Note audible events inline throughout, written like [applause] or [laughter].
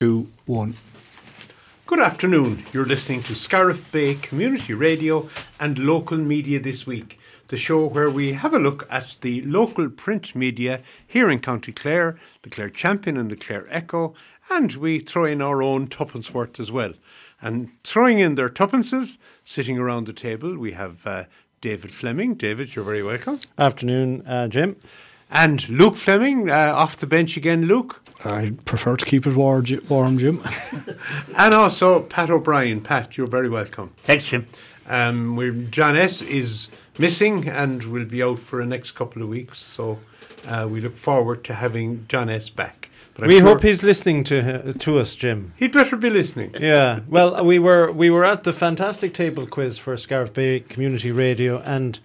two, one. Good afternoon. You're listening to Scariff Bay Community Radio and Local Media This Week, the show where we have a look at the local print media here in County Clare, the Clare Champion and the Clare Echo, and we throw in our own tuppence worth as well. And throwing in their tuppences, sitting around the table, we have uh, David Fleming. David, you're very welcome. Afternoon, uh, Jim. And Luke Fleming, uh, off the bench again, Luke. I prefer to keep it warm, warm Jim. [laughs] and also Pat O'Brien. Pat, you're very welcome. Thanks, Jim. Um, we're, John S. is missing and will be out for the next couple of weeks, so uh, we look forward to having John S. back. we sure hope he's listening to to us, Jim. He'd better be listening. [laughs] Yeah. Well, we were we were at the fantastic table quiz for Scariff Bay Community Radio, and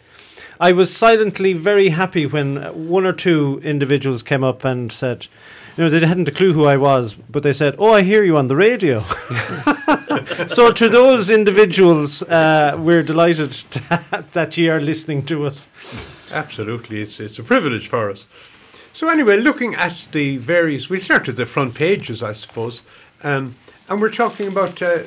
I was silently very happy when one or two individuals came up and said, you know, they hadn't a clue who I was, but they said, "Oh, I hear you on the radio." [laughs] so, to those individuals, uh, we're delighted [laughs] that you are listening to us. Absolutely, it's it's a privilege for us. So, anyway, looking at the various, we start at the front pages, I suppose, um, and we're talking about uh,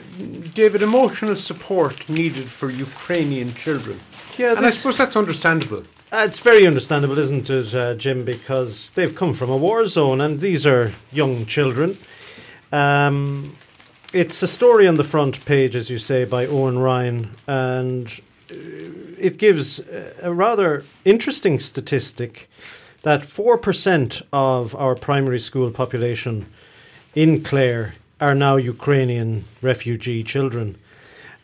David emotional support needed for Ukrainian children. Yeah, and I suppose that's understandable. Uh, it's very understandable, isn't it, uh, Jim? Because they've come from a war zone, and these are young children. Um, it's a story on the front page, as you say, by Owen Ryan, and uh, it gives a rather interesting statistic that 4% of our primary school population in Clare are now Ukrainian refugee children.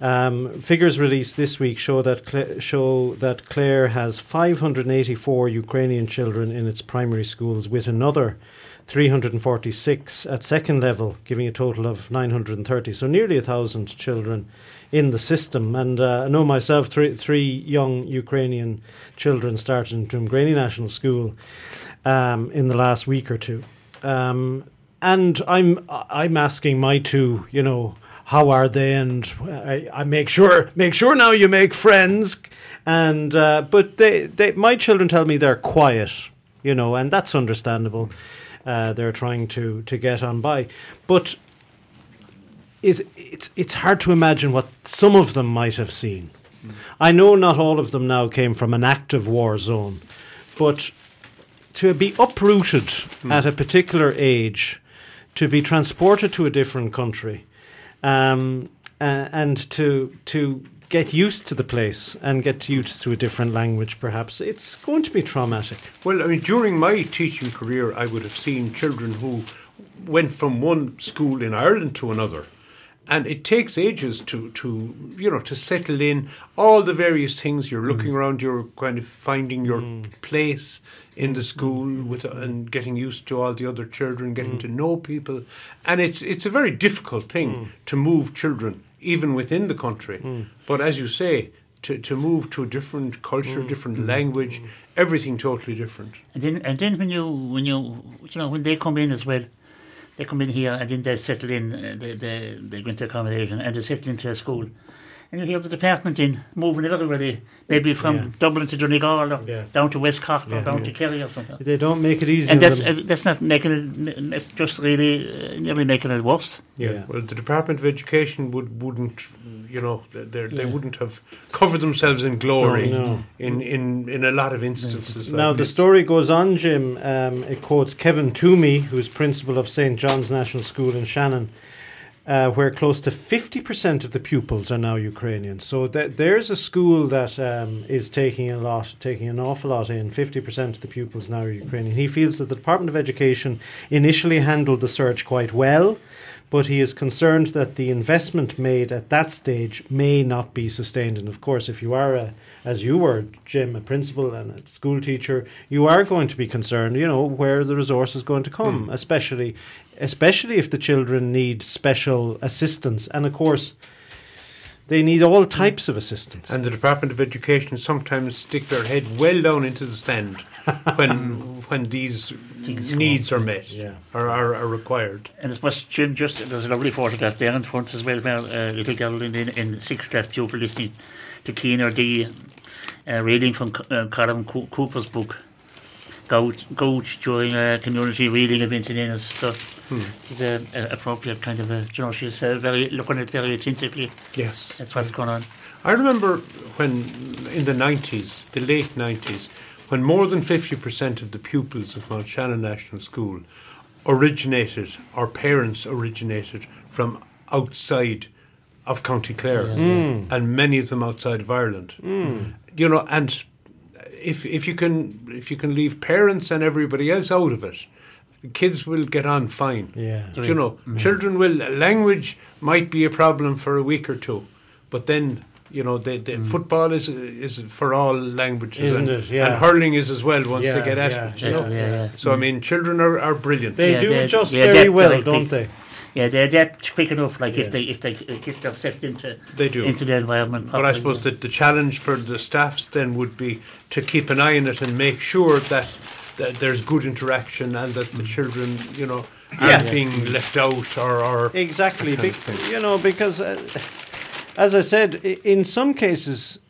Um, figures released this week show that Cla- show that Clare has 584 Ukrainian children in its primary schools, with another 346 at second level, giving a total of 930. So nearly a thousand children in the system. And uh, I know myself, three, three young Ukrainian children started in Tuamgraney National School um, in the last week or two. Um, and I'm I'm asking my two, you know, how are they? And I, I make sure make sure now you make friends. And uh, but they, they my children tell me they're quiet, you know, and that's understandable. Uh, they're trying to to get on by, but is it's it's hard to imagine what some of them might have seen. Mm. I know not all of them now came from an active war zone, but to be uprooted mm. at a particular age, to be transported to a different country, um, uh, and to to get used to the place and get used to a different language, perhaps it's going to be traumatic. Well, I mean, during my teaching career, I would have seen children who went from one school in Ireland to another and it takes ages to to you know to settle in all the various things you're looking mm. around you're kind of finding your mm. place in the school with and getting used to all the other children getting mm. to know people and it's it's a very difficult thing mm. to move children even within the country mm. but as you say to, to move to a different culture, mm. different mm. language, everything totally different. And then, and then when you when you you know when they come in as well, they come in here and then they settle in, uh, they, they, they go into accommodation and they settle into a school. And you hear the department in moving everybody, maybe from yeah. Dublin to Donegal or yeah. down to West Cork yeah. or down to Kerry or something. They don't make it easy. And that's, uh, that's not making it, it's just really uh, nearly making it worse. Yeah. Well, the Department of Education would, wouldn't you know, they they wouldn't have covered themselves in glory no, no. in in in a lot of instances. Now like the story goes on, Jim. Um, it quotes Kevin Toomey, who's principal of St John's National School in Shannon. Uh, where close to 50% of the pupils are now Ukrainian. So th- there's a school that um, is taking a lot, taking an awful lot in. 50% of the pupils now are Ukrainian. He feels that the Department of Education initially handled the search quite well but he is concerned that the investment made at that stage may not be sustained. And of course, if you are, a, as you were, Jim, a principal and a school teacher, you are going to be concerned, you know, where the resource is going to come, mm. especially, especially if the children need special assistance. And of course, they need all types of assistance. And the Department of Education sometimes stick their head well down into the sand [laughs] when when these Things needs are met yeah. or are, are, required. And it's was Jim just there's a lovely photograph there in front as well where a uh, little girl in, in, in sixth class pupil listening to Keener D uh, reading from uh, Colin Cooper's book. Gouch, Gouch during a community reading event in Ennis. So hmm. it's a, a appropriate kind of a, you know, she's uh, very looking at very attentively. Yes. That's what's going on. I remember when, in the 90s, the late 90s, when more than 50% of the pupils of Mount Shannon National School originated, or parents originated, from outside of County Clare, hmm. and many of them outside of Ireland. Hmm. You know, and if if you can if you can leave parents and everybody else out of it, the kids will get on fine. Yeah. Do you know, mm. children will language might be a problem for a week or two, but then you know the, the mm. football is is for all languages, Isn't and, it? Yeah. and hurling is as well once Yeah, they get at yeah, it. You know? yeah, yeah. So I mean, children are, are brilliant. They Yeah, do they- adjust very well, don't they? Yeah, they adapt quick enough. Like Yeah. if they if they if they're set into They do. into the environment. But I suppose that the challenge for the staffs then would be to keep an eye on it and make sure that, that there's good interaction and that the children, you know, aren't Yeah. being left out or, or Exactly. That Be, kind of thing. you know, because uh, as I said, in some cases,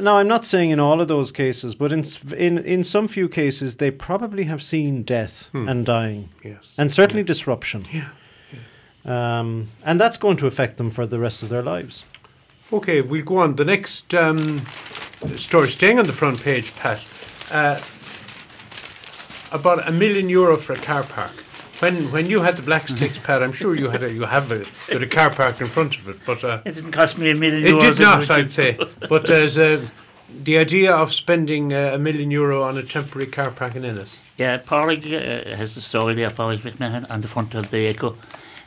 now I'm not saying in all of those cases, but in in in some few cases, they probably have seen death and dying, yes. and certainly disruption. Yeah. Um, and that's going to affect them for the rest of their lives. Okay, we'll go on. The next um, story, staying on the front page, Pat, uh, about a million euro for a car park. When when you had the black [laughs] sticks, Pat, I'm sure you had a, you have a, a car park in front of it, but uh, It didn't cost me a million it euros. did not. I'd say. But there's a, the idea of spending uh, a million euro on a temporary car park in Ennis. Yeah, Páraic uh, has the story there, Páraic McMahon, on the front of the Echo.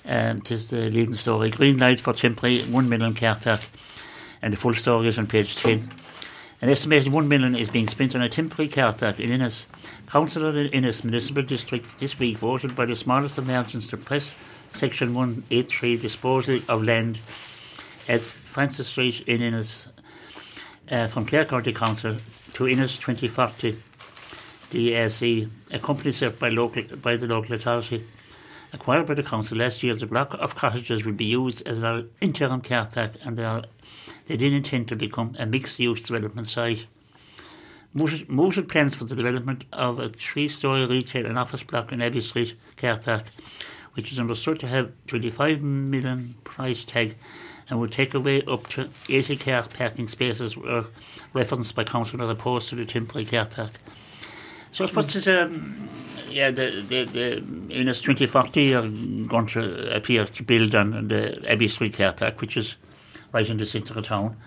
Um, it is the leading story. Green light for temporary 1 million car park. And the full story is on page 10. An estimated 1 million is being spent on a temporary car park in Ennis. Council in Ennis Municipal District this week voted by the smallest of margins to press Section 183 disposal of land at Francis Street in Ennis uh, from Clare County Council to Ennis 2040 the ASC, a company set by local by the local authority. Acquired by the council last year, the block of cottages will be used as an interim car park and they, are, they then intend to become a mixed-use development site. Mooted plans for the development of a three-storey retail and office block in Abbey Street car park, which is understood to have 25 million price tag and would take away up to 80 car parking spaces were referenced by council as opposed to the temporary car park. So I suppose it's, um, yeah, the, the, the Ennis 2040 are going to appear to build on the Abbey Street car park, which is right in the centre of town.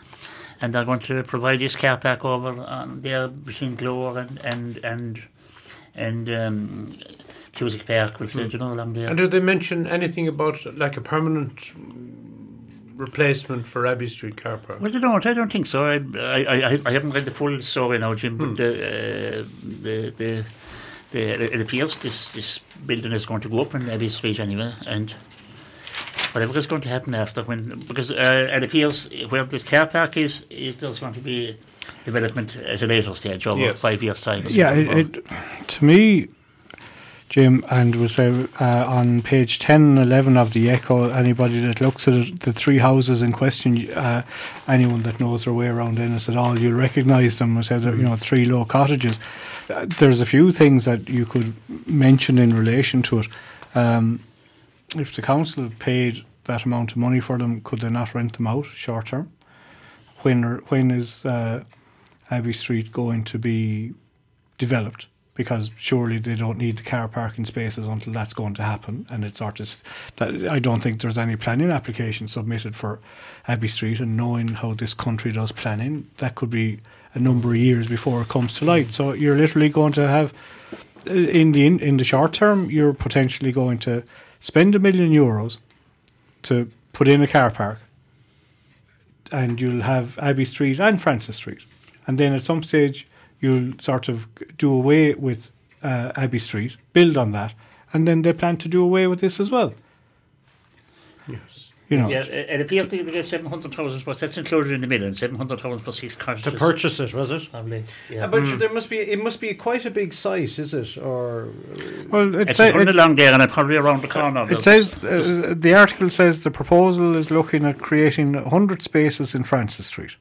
And they're going to provide this car park over on there between Glór and, and, and, and um, Cusack Park, which is, you know, along there. And do they mention anything about like a permanent mm, replacement for Abbey Street car park? Well, they don't. I don't think so. I, I, I, I haven't read the full story now, Jim. But the, uh, the, the, the, it appears this, this building is going to go up in Abbey Street anyway, and whatever is going to happen after, when because uh, it appears where this car park is, is there's going to be development at a later stage over Yes. five years' time. Yeah, it, it, to me, Jim, and we'll say uh, on page 10 and 11 of the Echo, anybody that looks at it, the three houses in question, uh, anyone that knows their way around Ennis at all, you'll recognise them as, you know, three low cottages. There's a few things that you could mention in relation to it. Um, if the council paid that amount of money for them, could they not rent them out short term? When, are, when is uh, Abbey Street going to be developed? Because surely they don't need the car parking spaces until that's going to happen. And it's artists that I don't think there's any planning application submitted for Abbey Street. And knowing how this country does planning, that could be a number of years before it comes to light. So you're literally going to have uh, in the in, in the short term, you're potentially going to spend a million euros to put in a car park, and you'll have Abbey Street and Francis Street, and then at some stage you'll sort of do away with uh, Abbey Street, build on that, and then they plan to do away with this as well. Yes. You know, Yeah, it it appears to get 700,000, but that's included in the million, 700,000 for six cottages. To purchase it, was it? Probably, yeah. Uh, but sure, there must be. It must be quite a big site, is it? Or well, it, It's sa- running it, along there and it's probably around the corner. it says uh, the article says the proposal is looking at creating hundred spaces in Francis Street.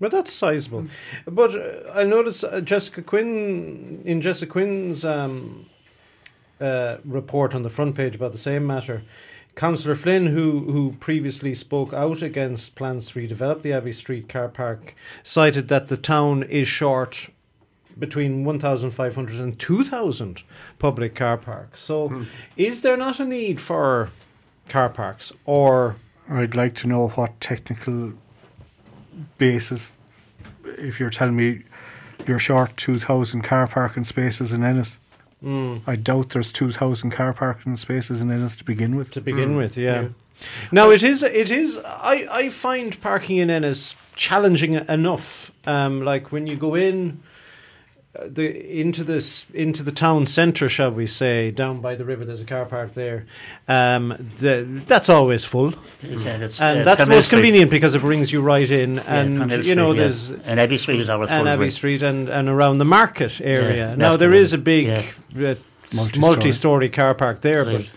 But that's sizable. But uh, I notice uh, Jessica Quinn in Jessica Quinn's um, uh, report on the front page about the same matter. Councillor Flynn, who who previously spoke out against plans to redevelop the Abbey Street car park, cited that the town is short between 1,500 and 2,000 public car parks. So, hmm. is there not a need for car parks or I'd like to know what technical basis, if you're telling me you're short 2,000 car parking spaces in Ennis. Mm, I doubt there's 2,000 car parking spaces in Ennis to begin with. to begin Mm, with? Yeah. yeah. Now it is. It is. I I find parking in Ennis challenging enough. Um, like when you go in. The into this into the town centre, shall we say, down by the river. There's a car park there. Um, the, that's always full, Yeah, that's, and uh, that's Carmel most Street. convenient because it brings you right in. Yeah, and Carmel you know, yeah. there's and Abbey Street is always full and Abbey well. Street and, and around the market area. Yeah, now there is a big yeah. uh, Multi-storey. multi-story car park there, Right. but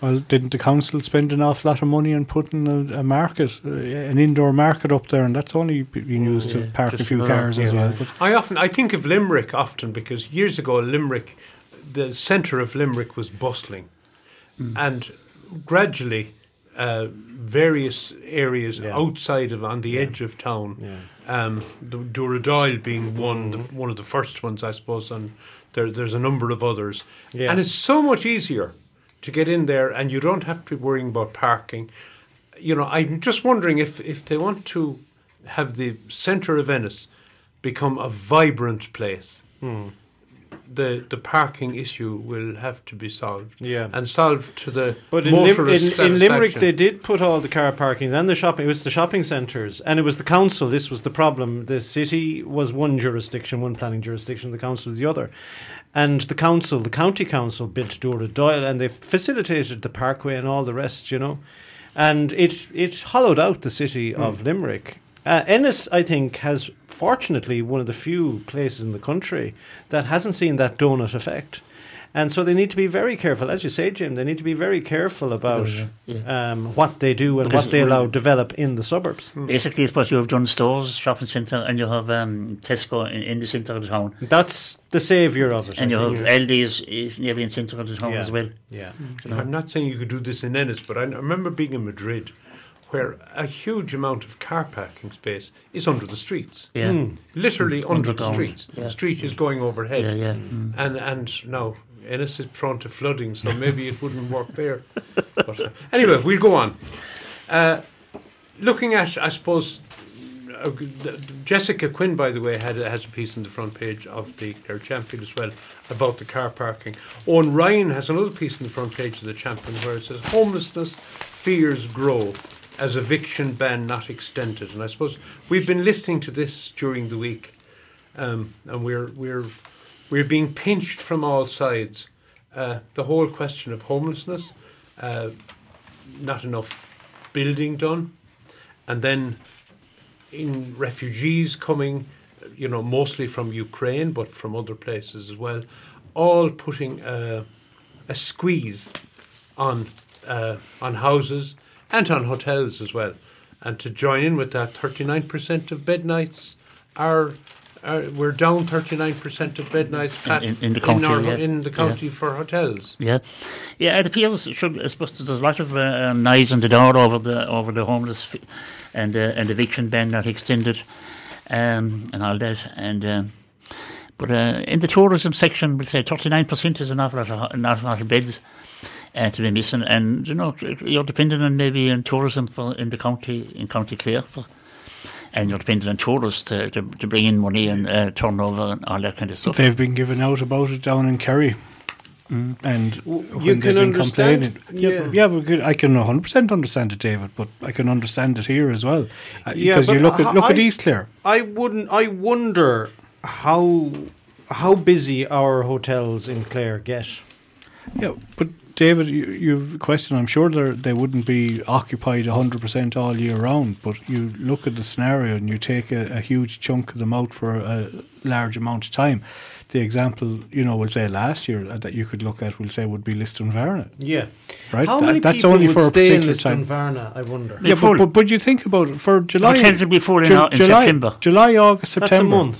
Well, didn't the council spend an awful lot of money on putting a, a market, uh, an indoor market up there, and that's only being used Yeah, to park a few another- cars as well. But I often I think of Limerick often because years ago Limerick, the centre of Limerick was bustling, and gradually uh, various areas Yeah. outside of on the edge of town, yeah. um, the Dooradoyle being one the, one of the first ones I suppose, and there, there's a number of others, Yeah. and it's so much easier to get in there, and you don't have to be worrying about parking. You know, I'm just wondering if if they want to have the centre of Ennis become a vibrant place, Hmm. The the parking issue will have to be solved. Yeah. and solved to the But in, Lim- in, in Limerick, they did put all the car parking and the shopping. It was the shopping centres, and it was the council. This was the problem. The city was one jurisdiction, one planning jurisdiction. The council was the other, and the council, the county council, built Dooradoyle, and they facilitated the parkway and all the rest. You know, and it it hollowed out the city of hmm. Limerick. Uh, Ennis, I think, has fortunately one of the few places in the country that hasn't seen that donut effect. And so they need to be very careful, as you say, Jim. They need to be very careful about yeah, yeah. um, what they do and Because what they we- allow develop in the suburbs. Basically, it's what you have done stores, shopping centre, and you have um, Tesco in, in the centre of the town. That's the saviour of it. And I you think. have Aldi's is nearly in the centre of the town Yeah. as well. yeah, You know. I'm not saying you could do this in Ennis, but I I remember being in Madrid, where a huge amount of car parking space is under the streets. Yeah. Mm. literally under the streets. yeah. The street is going overhead. Yeah, yeah. Mm. And and now Ennis is prone to flooding, so maybe it wouldn't work there. But uh, anyway, we'll go on. Uh, looking at, I suppose, uh, Jessica Quinn, by the way, had a, has a piece on the front page of the Clare Champion as well about the car parking. Owen Ryan has another piece on the front page of the Champion where it says homelessness fears grow as eviction ban not extended. And I suppose we've been listening to this during the week, um, and we're we're we're being pinched from all sides. Uh, the whole question of homelessness, uh, not enough building done, and then in refugees coming, you know, mostly from Ukraine, but from other places as well, all putting a, a squeeze on uh, on houses and on hotels as well. And to join in with that, 39% of bed nights are, we're down 39% of bed nights Pat, in- in the county, our- yeah. in the Yeah. county for hotels. Yeah, yeah. It appears. Should I suppose there's a lot of uh, noise on the door over the over the homeless f- and uh, and eviction ban not extended, um, and all that. And um, but uh, in the tourism section, we'll say 39 percent is an awful lot of, an awful lot of beds. Uh, to be missing, and you know you're dependent on maybe on tourism for in the county in County Clare for, and you're dependent on tourists to, to, to bring in money and uh, turnover and all that kind of stuff. they've been given out about it down in Kerry. And you can they've understand- complaining- yeah, yeah. but- yeah, we could, I can 100% understand it, David, but I can understand it here as well. Uh, Yeah, because you but look at I- at East Clare. I wouldn't. I wonder how how busy our hotels in Clare get. Yeah, but David, you, you've a question. I'm sure they they wouldn't be occupied 100% all year round, but you look at the scenario and you take a, a huge chunk of them out for a large amount of time. The example, you know, we'll say last year uh, that you could look at, we'll say would be Lisdoonvarna, Yeah. right? How That- many that's people only would for a stay in particular time. Lisdoonvarna, I wonder? Yeah, but, but but you think about it for July, Hotels will be full in, Ju- Au- in July, September. July, August, That's September. a month.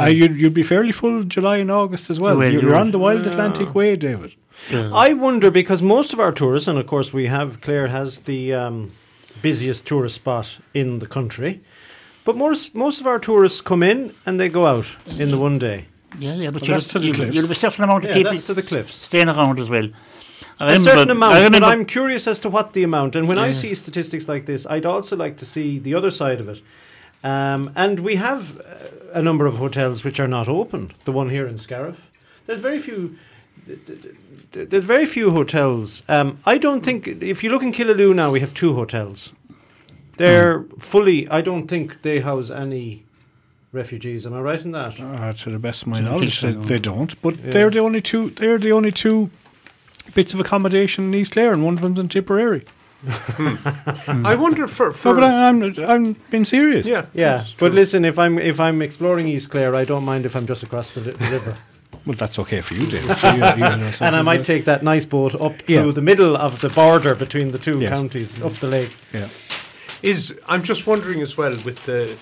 Uh, you'd, you'd be fairly full July and August as well. Well, you're, you you're on the Wild Atlantic Way, David. Yeah. I wonder because most of our tourists, and of course we have, Clare has the um, busiest tourist spot in the country, but most most of our tourists come in and they go out in the one day. Yeah, yeah, but Well, you'll, that's to the you'll, you'll have a certain amount of Yeah, people to the cliffs. staying around as well. I a remember- certain amount, I but I'm curious as to what the amount. And when I see statistics like this, I'd also like to see the other side of it. Um, and we have uh, a number of hotels which are not open. The one here in Scariff, there's very few. Th- th- th- There's very few hotels. Um, I don't think if you look in Killaloe now, we have two hotels. They're fully. I don't think they house any refugees. Am I right in that? Uh, to the best of my knowledge, think they, so, no. they don't. But Yeah. they're the only two. They're the only two bits of accommodation in East Clare, and one of them's in Tipperary. I wonder for, No, but I, I'm I'm being serious. yeah, Yeah, but listen, if I'm if I'm exploring East Clare, I don't mind if I'm just across the, the river. Well, that's okay for you, David. You- you know and I might take that nice boat up Yeah. through the middle of the border between the two Yes. counties, up the lake. Yeah. is I'm just wondering as well with the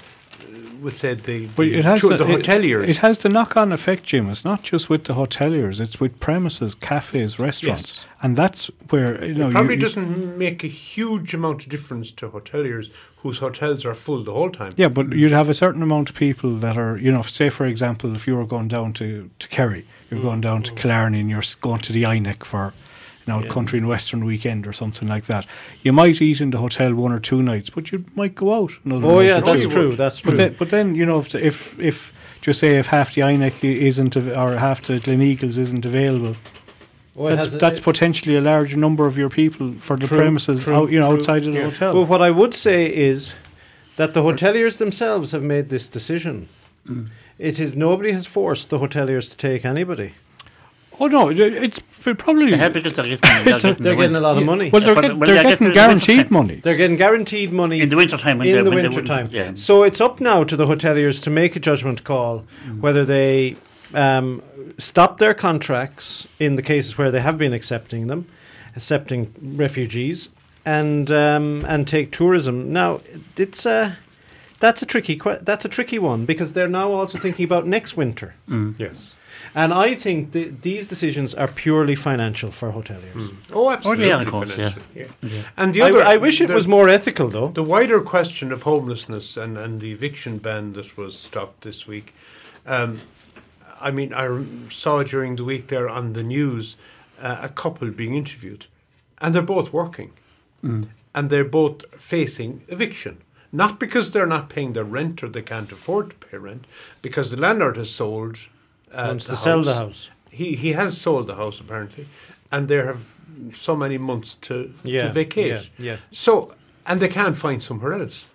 with said the the, it has the, the hoteliers. It, has the knock-on effect, Jim. It's not just with the hoteliers; it's with premises, cafes, restaurants, Yes. and that's where you know. it probably you, doesn't make a huge amount of difference to hoteliers whose hotels are full the whole time. Yeah, but you'd have a certain amount of people that are, you know, say for example, if you were going down to, to Kerry, you're mm. going down to Killarney and you're going to the INEC for, know, Yeah. country and western weekend or something like that. You might eat in the hotel one or two nights, but you might go out. Oh yeah, that's two. true. That's true. But then, but then, you know, if if, if just say if half the INEC isn't av- or half the Gleneagles isn't available, it that's, that's potentially a large number of your people for the True, premises, true, out, you know, true, outside of the yeah. hotel. But what I would say is that the hoteliers themselves have made this decision. Mm. It is nobody has forced the hoteliers to take anybody. oh no, it, it's probably they have because they're getting, [laughs] they're a- getting, They're the getting a lot of Yeah, money. Well, they're, get, they're they're getting getting guaranteed winter money. They're getting guaranteed money in the winter time in the winter time. Yeah. So it's up now to the hoteliers to make a judgment call whether they um, stop their contracts in the cases where they have been accepting them, accepting refugees, and um, and take tourism. Now it's a that's a tricky que- that's a tricky one because they're now also thinking about next winter. Mm. Yes. And I think th- these decisions are purely financial for hoteliers. Oh, absolutely. yeah, of course, yeah. financial, yeah. Yeah. And the I, other, I wish it the- was more ethical, though. The wider question of homelessness and, and the eviction ban that was stopped this week, um, I mean, I saw during the week there on the news uh, a couple being interviewed, and they're both working, and they're both facing eviction. Not because they're not paying their rent or they can't afford to pay rent, because the landlord has sold. Uh, Wants the to sell the house. He he has sold the house apparently, and they have so many months to, Yeah, to vacate. yeah, yeah. So, and they can't find somewhere else.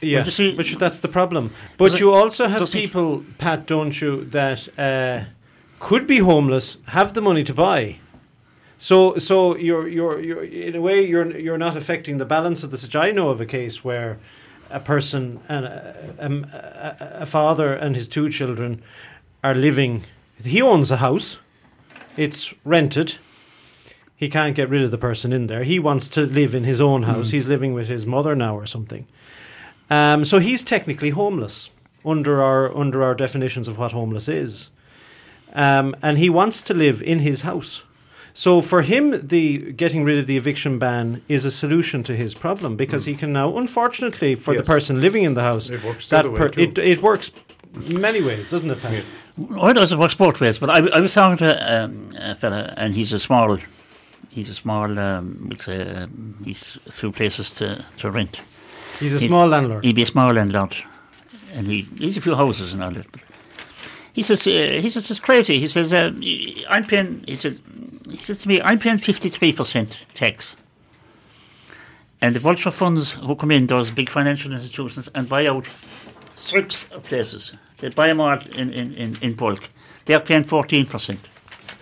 Yeah, you see- but that's the problem. But Does you it- also have people, Pat, don't you, that uh, could be homeless, have the money to buy. So, so you're you're you're in a way you're you're not affecting the balance of the situation. I know of a case where a person and um, a, a, a father and his two children are living. He owns a house. It's rented. He can't get rid of the person in there. He wants to live in his own house. He's living with his mother now or something. Um, so he's technically homeless under our under our definitions of what homeless is, um, and he wants to live in his house. So for him, the getting rid of the eviction ban is a solution to his problem because he can now, unfortunately, for the person living in the house, It works per- it it works many ways, doesn't it, Pat? Yeah. Oh, it does. It works both ways. But I, I was talking to um, a fella, and he's a small, he's a small, um, we'll say, um, he's a few places to, to rent. He's a He- small landlord. He'd be a small landlord, and he he's a few houses and all that. He says, uh, he says it's crazy. He says, uh, I'm paying. He said, he says to me, I'm paying fifty three percent tax. And the vulture funds who come in, those big financial institutions, and buy out strips of places. They buy them all in, in, in, in bulk. They're paying fourteen percent.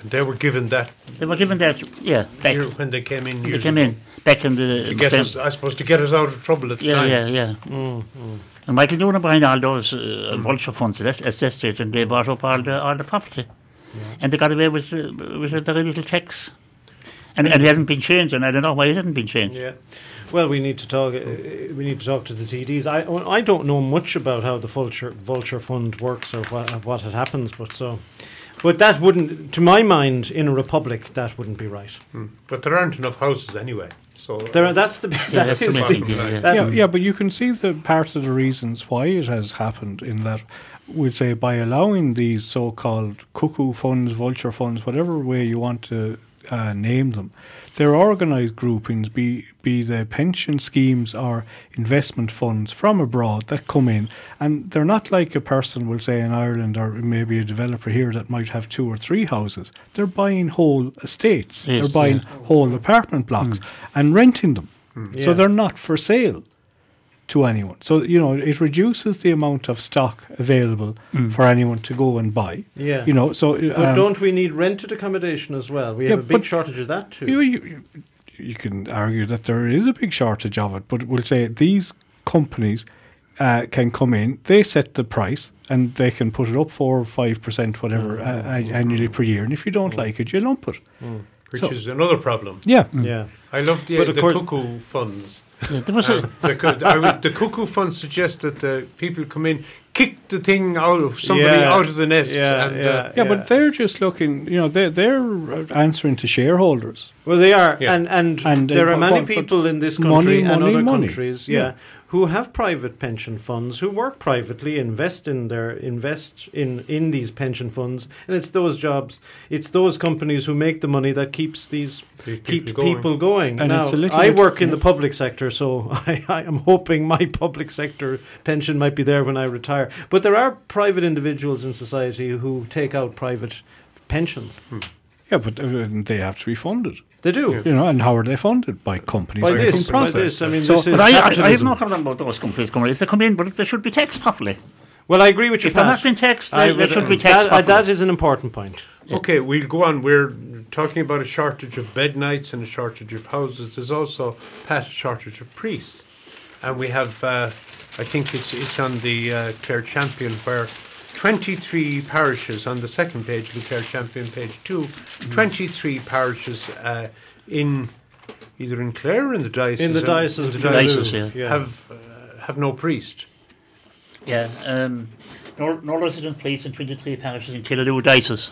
And they were given that They were given that, yeah, back. when they came in. They came ago. in back in the. To get us, I suppose, to get us out of trouble at the yeah, time. yeah, yeah. Mm, And Michael Noonan behind all those uh, vulture funds at that, at that stage, and they bought up all the all the property, and they got away with uh, with a very little tax, and, and it hasn't been changed, and I don't know why it hasn't been changed. Yeah. Well, we need to talk. Uh, we need to talk to the TDs. I I don't know much about how the vulture vulture fund works or what what it happens, but so, but that wouldn't, to my mind, in a republic, that wouldn't be right. Mm. But there aren't enough houses anyway. So There, are- that's the [laughs] Yeah, that's the the- Yeah, yeah. that- yeah, yeah, but you can see the part of the reasons why it has happened in that we'd say by allowing these so-called cuckoo funds, vulture funds, whatever way you want to uh, name them, they're organised groupings, be be they pension schemes or investment funds from abroad that come in, and they're not like a person will say in Ireland or maybe a developer here that might have two or three houses. They're buying whole estates, Yes, they're buying yeah. whole apartment blocks and renting them. So Yeah. they're not for sale to anyone. So, you know, it reduces the amount of stock available for anyone to go and buy. Yeah. You know, so. But um, don't we need rented accommodation as well? We have Yeah, a big shortage of that too. you, you, you- you can argue that there is a big shortage of it, but we'll say these companies uh, can come in, they set the price, and they can put it up four or five percent, whatever, uh, a- annually per year. And if you don't like it, you lump it. which So- is another problem. Yeah. yeah. I love the, But of the cuckoo funds. Yeah, there was Um, the, cu- I would, the cuckoo fund suggests that the people come in, kick the thing out of somebody Yeah. out of the nest. Yeah, and, yeah. Uh, Yeah, but they're just looking, you know, they're, they're answering to shareholders. Well, they are, Yeah. and and, And, there uh, are many but- but people in this money, country and money, other money. countries, yeah, Yeah. Who have private pension funds, who work privately, invest in their invest in in these pension funds, and it's those jobs, it's those companies who make the money that keeps these Keep keep people going. people going. And now, it's a little I bit- work in the public sector, so [laughs] I, I am hoping my public sector pension might be there when I retire. But there are private individuals in society who take out private pensions. Hmm. Yeah, but uh, they have to be funded. They do. You know, and how are they funded? By companies By making this, by this, I mean, So- this is but I, I, I have no problem about those companies coming in. If they come in, but they should be taxed properly. Well, I agree with you, If they're Pat. not being taxed, they, they should be that, taxed uh, properly. that is an important point. Okay, we'll go on. We're talking about a shortage of bed nights and a shortage of houses. There's also Pat, a shortage of priests, and we have. Uh, I think it's it's on the uh, Clare Champion where 23 parishes on the second page of the Clare Champion, page two. 23 parishes uh, in either in Clare or in the diocese. In the diocese, the Diocese, Killaloe, yeah. have uh, have no priest. Yeah, um, no, no resident priest in 23 parishes in Killaloe diocese.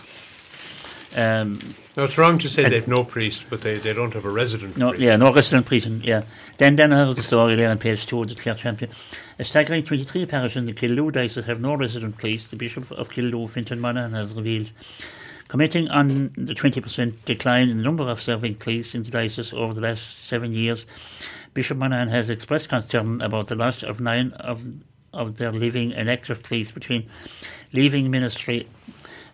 Um, No, it's wrong to say they've no priest, but they, they don't have a resident no, priest. yeah, no resident in- Yeah. Then, then there's the story there on page two of the Clare Champion. A staggering 23 parishes in the Killaloe diocese have no resident police. The Bishop of Killaloe, Fintan Monaghan, has revealed. Commenting on the 20% decline in the number of serving priests in the diocese over the last seven years, Bishop Monaghan has expressed concern about the loss of nine of, of their living and active police between leaving ministry,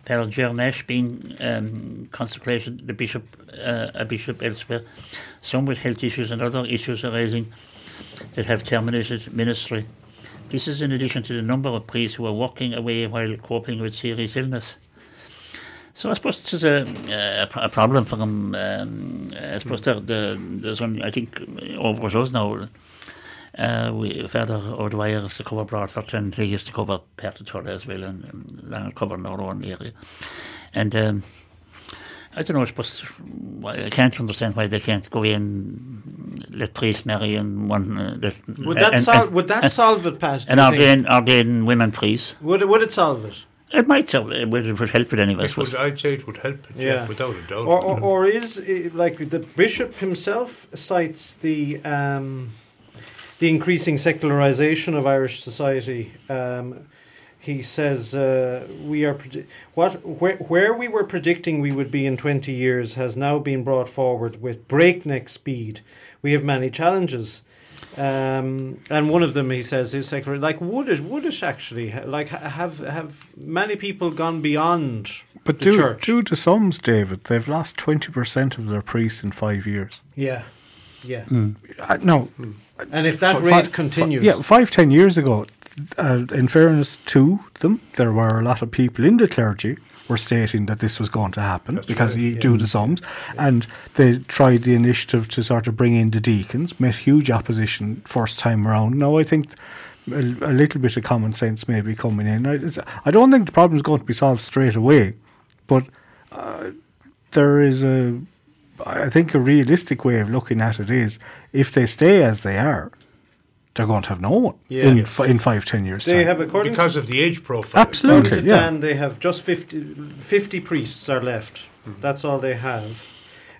Father Ger Nash being um, consecrated the bishop, uh, a bishop elsewhere, some with health issues and other issues arising that have terminated ministry. This is in addition to the number of priests who are walking away while coping with serious illness. So I suppose this is a, a, problem for them. Um, I suppose there, the, there's only, I think, over us now. Uh, we, Father O'Dwyer is to cover Broadford and he used to cover Pertitull as well and um, Lang covering our own area. And um, I don't know, I suppose I can't understand why they can't go in, let priests marry and one. Uh, let, Would that and, solve? and, would that and, solve it, Pat? and you think? ordain, ordain women priests? Would it, would it solve it? It might solve it would, it would help it anyway, I It suppose. would, I'd say it would help it, yeah, Yeah. without a doubt. Or, or, or is like the bishop himself cites the um, the increasing secularization of Irish society. Um, he says uh, we are predi- what where, where we were predicting we would be in 20 years has now been brought forward with breakneck speed. We have many challenges. Um, and one of them, he says, is secular. Like, would it, would it actually, ha- like, have have many people gone beyond But the due, church? due to sums, David, they've lost 20% of their priests in five years. Yeah, yeah. Uh, no. And if that fi- rate fi- continues, yeah, five, ten years ago, uh, in fairness to them, there were a lot of people in the clergy were stating that this was going to happen That's because right, you yeah. do the sums, and they tried the initiative to sort of bring in the deacons, met huge opposition first time around. Now I think a, a little bit of common sense may be coming in. I, it's, I don't think the problem is going to be solved straight away, but uh, there is a, I think a realistic way of looking at it is if they stay as they are, they're going to have no one Yeah. in Yeah. fi- in five ten years. They time. have, according because to, of the age profile. Absolutely. according to yeah. Dan, they have just 50, 50 priests are left. That's all they have.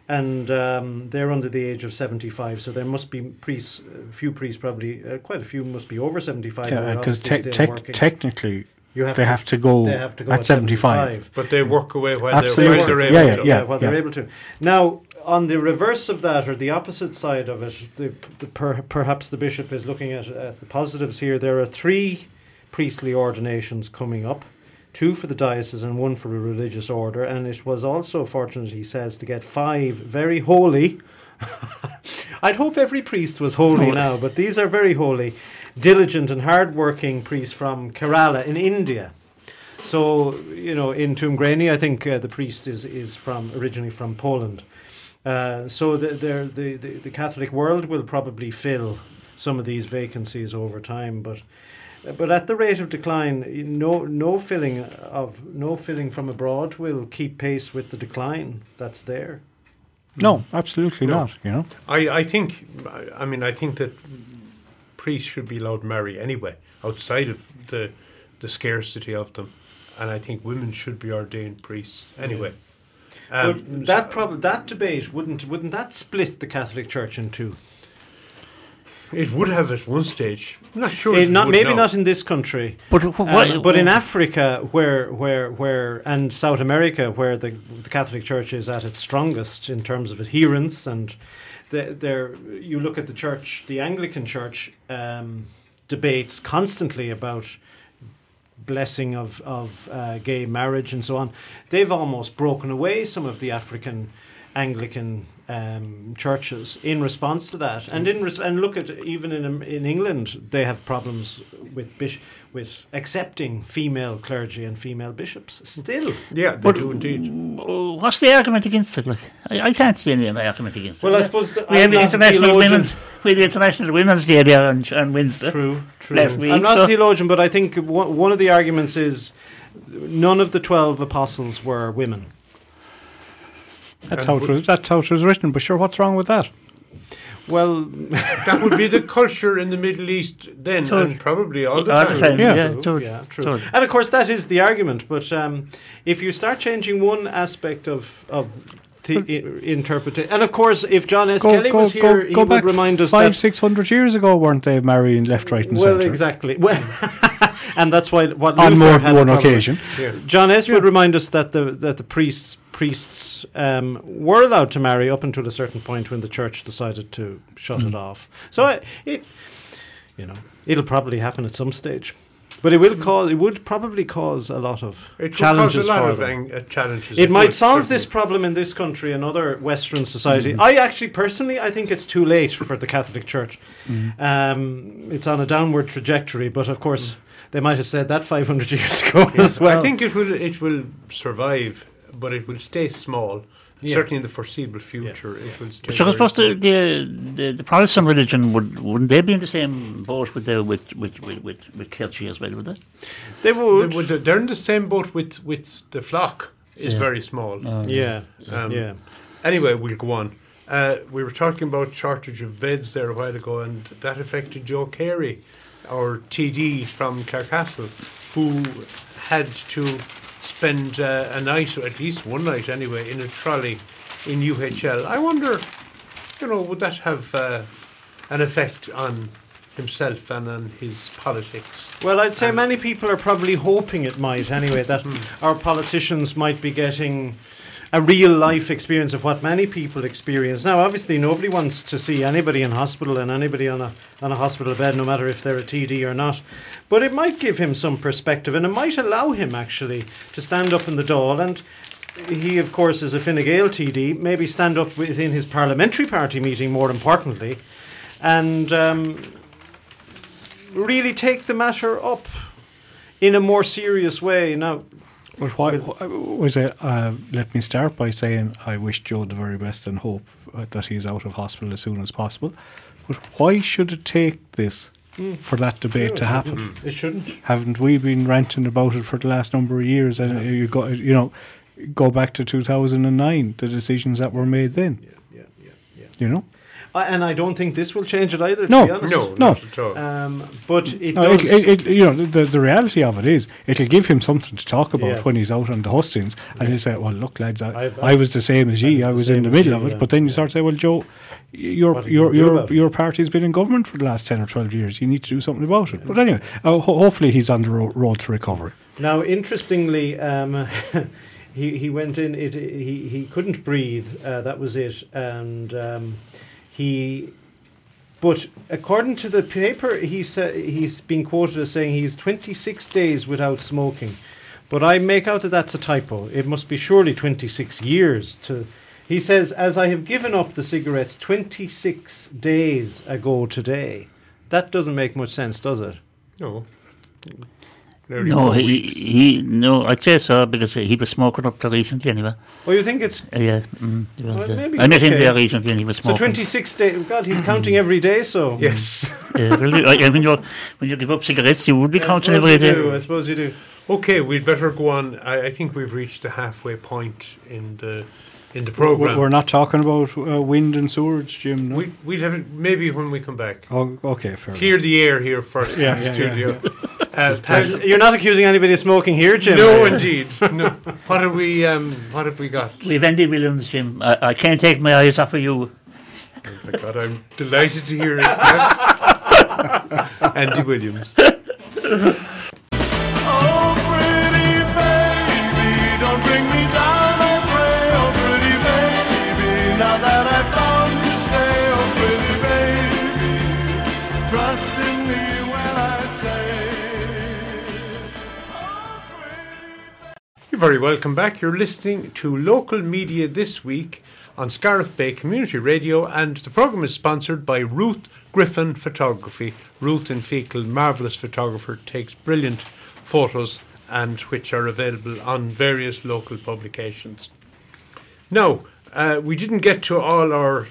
And um, they're under the age of 75, so there must be priests, a few priests probably, uh, quite a few must be over 75. yeah, because obviously te- still tec- working. technically You have they to- have to go, they have to go at, 75. But they work away while Absolutely. they're, while they're able Yeah, yeah, to. yeah. while they're able to. Now, on the reverse of that, or the opposite side of it, the, the per, perhaps the bishop is looking at, at the positives here. There are three priestly ordinations coming up two for the diocese and one for a religious order. And it was also fortunate, he says, to get five very holy. [laughs] I'd hope every priest was holy Holy. now, but these are very holy, diligent, and hard-working priests from Kerala in India. So you know, in Tuamgraney, I think uh, the priest is is from originally from Poland. Uh, so the, the the the the Catholic world will probably fill some of these vacancies over time, but but at the rate of decline, no no filling of no filling from abroad will keep pace with the decline that's there. No, absolutely No. not. You know, I, I think, I- I mean, I think that priests should be allowed to marry anyway, outside of the the scarcity of them, and I think women should be ordained priests anyway. Um, that prob- that debate wouldn't wouldn't that split the Catholic Church in two? it would have at one stage. I'm not sure. It not would maybe now. not in this country. But wh- Uh, but in Africa, where, where, where, and South America, where the, the Catholic Church is at its strongest in terms of adherence, and the, there, you look at the church, the Anglican Church um, debates constantly about blessing of of uh, gay marriage and so on. They've almost broken away some of the African Anglican um, churches in response to that, and in res- and look at even in in England they have problems with bish- with accepting female clergy and female bishops still. Yeah, they But- do indeed. What's the argument against it? Like, I, I can't see any argument against Well, it. Well, I suppose the, we I'm have the not international theologian. women's, we have the international women's day there on, on Wednesday. True, true. last week, I'm not so- a theologian, but I think one one of the arguments is none of the twelve apostles were women. That's how it was. That's how it was written. But sure, what's wrong with that? Well, [laughs] that would be the culture in the Middle East then, Totally. and probably all the All the time. time, Yeah. yeah. True, totally, yeah, true. totally. And of course, that is the argument. But um, if you start changing one aspect of of the interpretation, and of course, if John S. Go, Kelly go, was here, go, he go would back remind us five, six hundred years ago, weren't they marrying left, right, and center? well, centre? exactly. Well, [laughs] and that's why what On Luther more had than one occasion. John S. would remind us that the that the priests priests um, were allowed to marry up until a certain point when the church decided to shut Mm. it off. So I, it, you know, it'll probably happen at some stage, but it will cause it would probably cause a lot of It challenges lot for of them. uh, challenges. It might solve certainly. this problem in this country and other Western society. Mm-hmm. I actually, personally, I think it's too late for the Catholic Church. Mm-hmm. Um, it's on a downward trajectory, but of course, they might have said that 500 years ago [laughs] as well. I think it will it will survive, but it will stay small. Yeah. Certainly in the foreseeable future, it will stay. So I very suppose the, the, the, the Protestant religion would wouldn't they be in the same boat with the with with with, with, with clergy as well? Would they? they They would. would- they're in the same boat with with the flock. Is Yeah. very small. yeah, Um, yeah. Anyway, we'll go on. Uh, we were talking about shortage of beds there a while ago, and that affected Joe Carey, our TD from Clarecastle, who had to spend uh, a night, or at least one night anyway, in a trolley in UHL. I wonder, you know, would that have uh, an effect on himself and on his politics? Well, I'd say many people are probably hoping it might anyway, that our politicians might be getting a real life experience of what many people experience. Now, obviously, nobody wants to see anybody in hospital and anybody on a, on a hospital bed, no matter if they're a TD or not. But it might give him some perspective and it might allow him actually to stand up in the Dáil and. He, of course, is a Fine Gael TD. Maybe stand up within his parliamentary party meeting, more importantly, and um, really take the matter up in a more serious way. Now, But why, was it? Uh, let me start by saying I wish Joe the very best and hope uh, that he's out of hospital as soon as possible. But why should it take this for that debate to happen? it shouldn't. Haven't we been ranting about it for the last number of years? And you go, you know, go back to two thousand and nine, the decisions that were made then. Yeah, yeah, yeah. yeah. You know, and I don't think this will change it either. No. to be honest. No, No. not at all. Um, but it No, does. it, it, it, you know, the, the reality of it is, it'll give him something to talk about Yeah. when he's out on the hustings, and he'll say, "Well, look, lads, I, I've- I was the same as I ye. I was in the middle you, of it." yeah, But then you yeah. start to say, "Well, Joe, your What are you your your your party's been in government for the last ten or twelve years. You need to do something about it." But anyway, uh, ho- hopefully he's on the ro- road to recovery. Now, interestingly, um, [laughs] he he went in. It he he couldn't breathe. Uh, that was it, and um, he. But according to the paper, he sa- he's been quoted as saying he's 26 days without smoking. But I make out that that's a typo. It must be surely 26 years to. He says, as I have given up the cigarettes 26 days ago today. That doesn't make much sense, does it? No. Nearly No, four he, weeks. he, no, I'd say so because he was smoking up to recently anyway. Well, you think it's Uh, yeah, mm, he was, Well, uh, I met him okay. there recently and he was smoking. So smoking. 26 days. God, he's counting every day, so. Yes. [laughs] Uh, really, I, I mean, you're, when you give up cigarettes, you would be I counting suppose every you day. do, I suppose you do. Okay, we'd better go on. I, I think we've reached the halfway point in the in the program. we're not talking about uh, wind and sewage, Jim. No? We we'll have it maybe when we come back. oh, okay, fair. Clear the air here first. Yeah, in the yeah, studio. yeah, Uh, Pat- You're not accusing anybody of smoking here, Jim. no, indeed. No. What have we? Um, what have we got? We've Andy Williams, Jim. I, I can't take my eyes off of you. Oh my God, I'm delighted to hear it. Pat. [laughs] Andy Williams. Very welcome back. You're listening to local media this week on Scariff Bay Community Radio, and the programme is sponsored by Ruth Griffin Photography. Ruth in Feakle, marvellous photographer, takes brilliant photos and which are available on various local publications. Now, uh, we didn't get to all our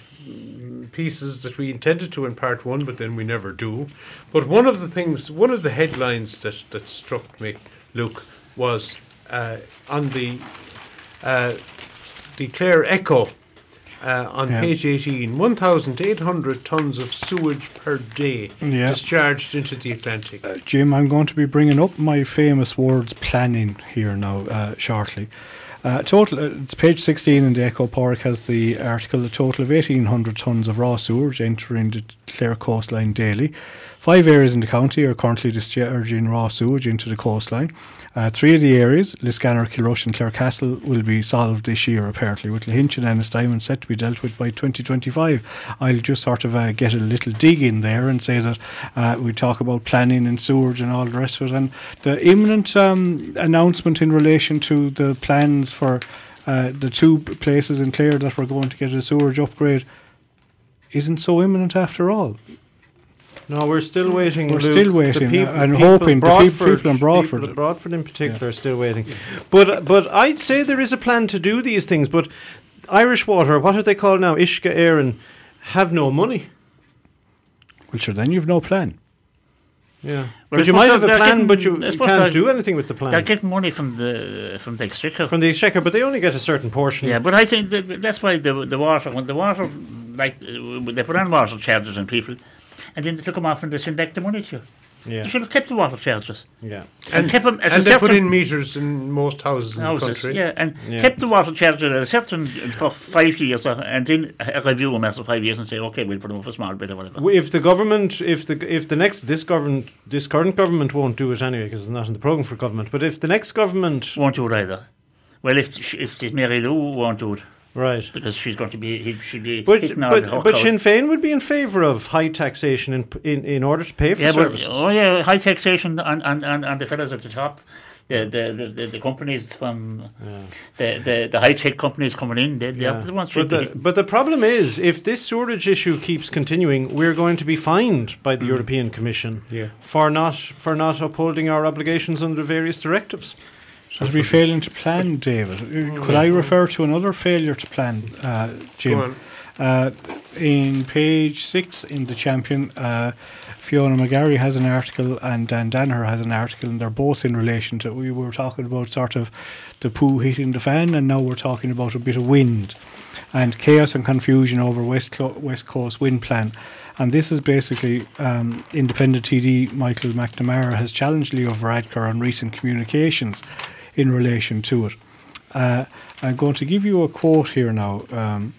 pieces that we intended to in part one, but then we never do. But one of the things, one of the headlines that, that struck me, Luke, was uh, on the uh, the Clare Echo uh, on Yeah. page 18 1,800 tonnes of sewage per day Yeah. discharged into the Atlantic. Jim, I'm going to be bringing up my famous words planning here now uh, shortly. Uh, total, uh, it's page 16 in the Echo Páraic has the article. A total of 1,800 tonnes of raw sewage entering the Clare coastline daily. Five areas in the county are currently discharging raw sewage into the coastline. Uh, three of the areas, Liscannor, Kilrush, and Clarecastle, will be solved this year, apparently, with Lahinch and Ennistymon set to be dealt with by 2025. I'll just sort of uh, get a little dig in there and say that uh, we talk about planning and sewage and all the rest of it. And the imminent um, announcement in relation to the plans for uh, the two places in Clare that we're going to get a sewage upgrade isn't so imminent after all. No, we're still waiting. We're Luke. still The waiting, peop- uh, and people- hoping the peop- people in Broadford- people in Broadford in particular, are still waiting. But but I'd say there is a plan to do these things. But Irish Water, what are they called now? Uisce Éireann, have no money. Well, sure, then you've no plan. Yeah, Well, but you might have a plan, getting- but you, I you suppose can't do anything with the plan. They're getting money from the from the exchequer. from the exchequer. But they only get a certain portion. Yeah, but I think that that's why the the water when the water like uh, they put on water charges on people, and then they took them off and they sent back the money to you. yeah, They should have kept the water charges yeah. and, kept them at and a they put in meters in most houses in the houses. country. Yeah, and Yeah. kept the water charges at a certain for five years, uh, and then review them after five years and say, okay, we'll put them up a small bit or whatever. If the government, if the if the next this government, this current government won't do it anyway because it's not in the program for government. But if the next government, Won't do it either. Well, if if the Mary Lou won't do it right, because she's going to be he, she'll be But but, but. Sinn Féin would be in favour of high taxation in in, in order to pay for yeah, but services. oh yeah, high taxation on, on, on, on the fellas at the top. the, the, the, the, companies from the, the, the high tech companies coming in, they, they're Yeah. the ones But the, but the problem is, if this sewerage issue keeps continuing, we're going to be fined by the mm. European Commission Yeah. for not for not upholding our obligations under various directives. As we failing to plan, David, uh, could I refer to another failure to plan, uh, Jim? Uh, in page six in the Champion, uh, Fiona McGarry has an article and Dan Danaher has an article, and they're both in relation to. We were talking about sort of the poo hitting the fan, and now we're talking about a bit of wind and chaos and confusion over West Clo- West Coast wind plan. And this is basically um, independent TD Michael McNamara has challenged Leo Varadkar on recent communications in relation to it. Uh, I'm going to give you a quote here now. Um,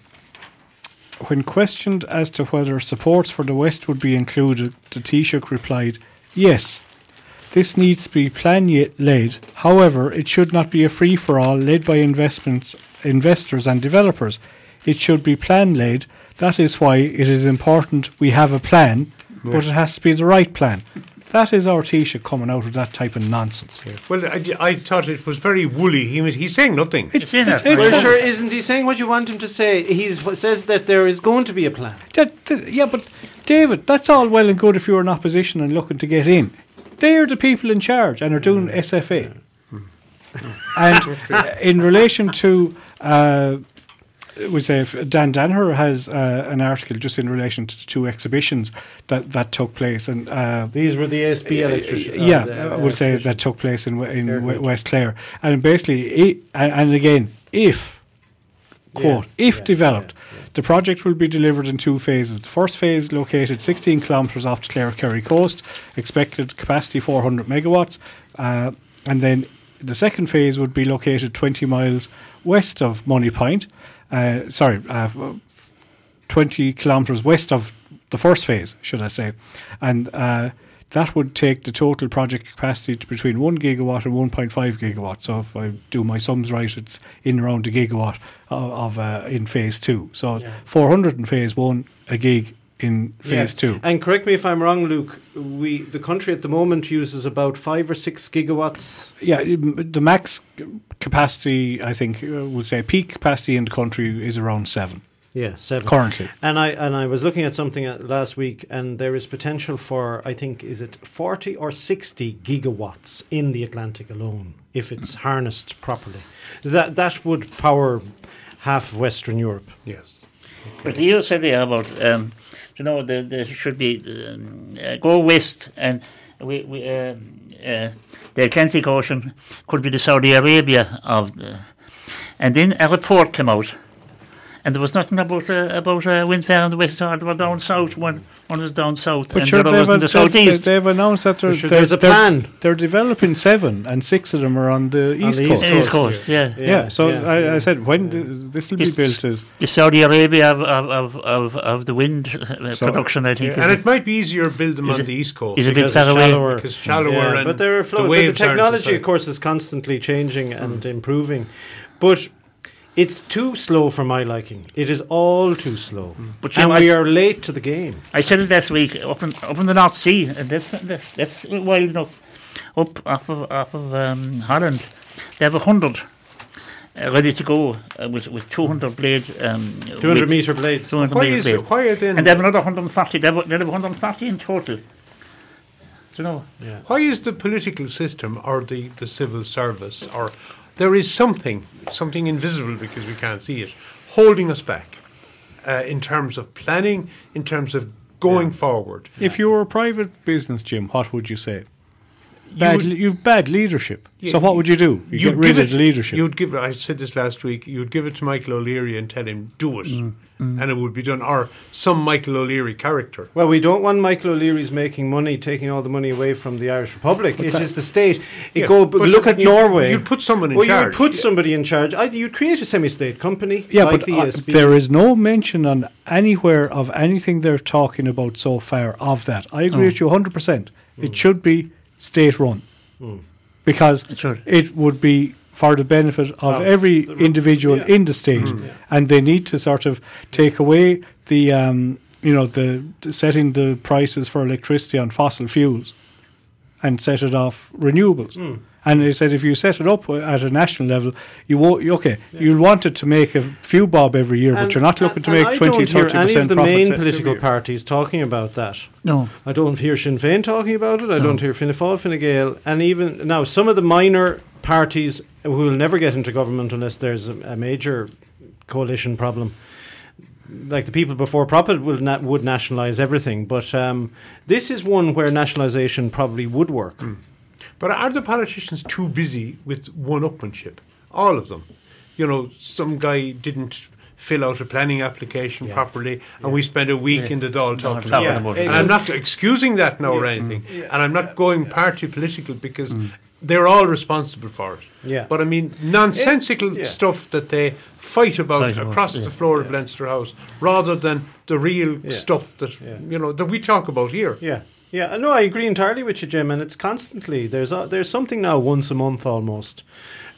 when questioned as to whether supports for the West would be included, the Taoiseach replied, Yes, this needs to be plan led. However, it should not be a free for all led by investments, investors and developers. It should be plan led. That is why it is important we have a plan, but it has to be the right plan. That is our Taoiseach coming out of that type of nonsense. here. Well, I, I thought it was very woolly. He was, he's saying nothing. It's in it. it- Well, sure, isn't he saying what you want him to say? He says that there is going to be a plan. That, that- yeah, but David, that's all well and good if you're in opposition and looking to get in. They're the people in charge and are doing SFA. and uh, in relation to, uh, we say if Dan Danaher has uh, an article just in relation to the two exhibitions that, that took place, and uh, These were the ESB electricians. yeah, I would say that took place in in. West Clare, and basically, i and, and again, if quote Yeah, if yeah, developed, yeah, yeah. the project will be delivered in two phases. The first phase, located 16 kilometres off the Clare Kerry coast, expected capacity 400 megawatts, uh, and then the second phase would be located 20 miles west of Moneypoint. Uh, sorry, uh, 20 kilometres west of the first phase, should I say. And uh, that would take the total project capacity to between 1 gigawatt and 1.5 gigawatt. So if I do my sums right, it's in around a gigawatt of, of uh, in phase two. So Yeah. 400 in phase one, a gig in phase Yeah. two. And correct me if I'm wrong, Luke. We the country at the moment uses about five or six gigawatts. Yeah, the max capacity, I think, uh, would say peak capacity in the country is around seven Yeah, seven. currently. And I and I was looking at something last week, and there is potential for I think is it forty or sixty gigawatts in the Atlantic alone if it's harnessed properly. That that would power half of Western Europe. Yes. But you said there about, um, you know, there, there should be uh, go west and we, we uh, uh, the Atlantic Ocean could be the Saudi Arabia of the, and then a report came out. And there was nothing about uh, about uh, wind farm in the west side. They were down south. One one was down south, But and sure, the other they've, was in the southeast. they've announced that they're, Sure, they're- there's a they're- plan. They're developing seven, and six of them are on the east the coast. east East coast, coast, yeah. Yeah, so yeah, I. I said when this will be built is The Saudi Arabia of of, of, of, of the wind uh, So- production, I think. Yeah, and it- it might be easier to build them on it- the east coast. is a bit Because far it's away. shallower. Because shallower Yeah, and but there are flow, the but the technology, of course, is constantly changing and improving. But it's too slow for my liking. It is all too slow, But you and know, we I- are late to the game. I said it last week up in up in the North Sea, and that's that's, that's wild enough. Up off of off of um, Holland, they have a hundred uh, ready to go uh, with with two hundred blade, um, Two hundred meter blades. two hundred Why meter is blade, it? Why are then? and they have another hundred and forty. They have, they have one hundred and forty in total. Do you know? Yeah. Why is the political system or the, the civil service or there is something, something invisible because we can't see it, holding us back uh, in terms of planning, in terms of going forward. if you were a private business, Jim, what would you say? You Bad, would- le- you've bad leadership. Yeah, so what would you do? You get rid give of it- the leadership. You'd give. I said this last week. You'd give it to Michael O'Leary and tell him do it, Mm, Mm. and it would be done. Or some Michael O'Leary character. Well, we don't want Michael O'Leary's making money, taking all the money away from the Irish Republic. It is the state. It Yeah, go but but look at you- Norway. you'd put someone in well, You'd put yeah. somebody in charge. I, you'd create a semi-state company. yeah, like but the uh, there is no mention on anywhere of anything they're talking about so far of that. I agree with you 100%. Mm. Mm. It should be state run. Because It it would be for the benefit of Of every the- individual yeah. in the state, and they need to sort of take away the um, you know the, the setting the prices for electricity on fossil fuels, and set it off renewables, And they said if you set it up at a national level, you won't. you- Okay, you'll want it to make a few bob every year, but you're not looking to and make I 20, don't hear any of the main political parties talking about that. No. I don't hear Sinn Féin talking about it. I don't hear Fianna Fáil, Fine Gael, and even now some of the minor parties who will never get into government unless there's a, a major coalition problem. Like the people before Profit will na- would nationalise everything, but um, this is one where nationalisation probably would work. Hmm. But are the politicians too busy with one-upmanship? All of them. You know, some guy didn't fill out a planning application properly, and we spent a week Yeah. in the Dáil Dáil talking talking about about it. it. And I'm not excusing that now or anything, mm. and I'm not going party political because mm. They're all responsible for it. Yeah. But I mean, nonsensical yeah. stuff that they fight about Fight about, across yeah. the floor of Leinster House, rather than the real Yeah. stuff that Yeah. you know that we talk about here. Yeah, yeah. No, I agree entirely with you, Jim. And it's constantly there's a, there's something now once a month almost,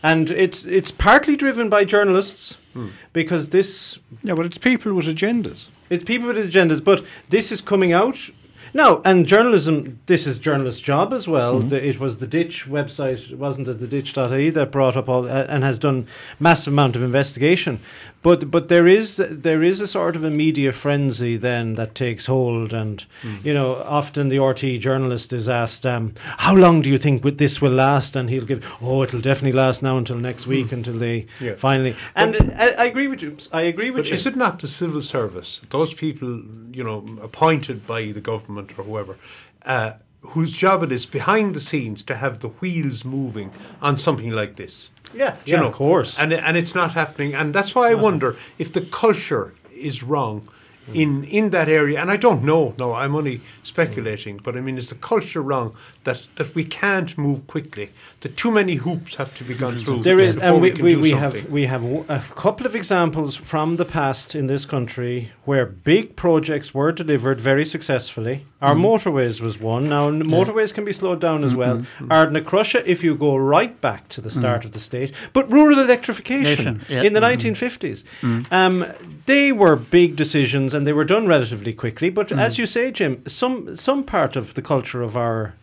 and it's it's partly driven by journalists hmm. because this Yeah, but it's people with agendas. it's people with agendas, but this is coming out. No, and journalism, this is journalist's job as well. The, it was the Ditch website, wasn't it, the ditch.ie that brought up all, uh, and has done massive amount of investigation. But but there is there is a sort of a media frenzy then that takes hold, and you know often the RT journalist is asked, um, "How long do you think with this will last?" And he'll give, "Oh, it'll definitely last now until next week, until they Yeah. finally." And I, I agree with you. I agree with But you. is it not the civil service, those people, you know, appointed by the government or whoever, uh, whose job it is behind the scenes to have the wheels moving on something like this? Yeah, You yeah, know, of course. And and it's not happening, and that's why I wonder if the culture is wrong. In, in that area, and I don't know. No, I'm only speculating. But I mean, is the culture wrong that, that we can't move quickly? That too many hoops have to be gone through. There is, before and we, can we, do we have we have w- a couple of examples from the past in this country where big projects were delivered very successfully. Our Mm-hmm. motorways was one. Now n- motorways can be slowed down as well. Mm-hmm. Ardnacrusha, if you go right back to the start of the state, but rural electrification Nation, yeah. in the Mm-hmm. 1950s, um, they were big decisions and they were done relatively quickly. But Mm. as you say, Jim, some some part of the culture of our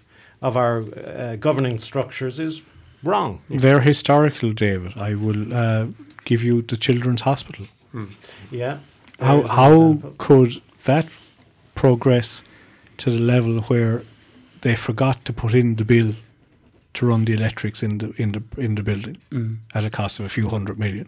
of our uh, governing structures is wrong. They're historical, David. I will uh, give you the Children's Hospital. Yeah. How how could that progress to the level where they forgot to put in the bill to run the electrics in the in the in the building at a cost of a few hundred million?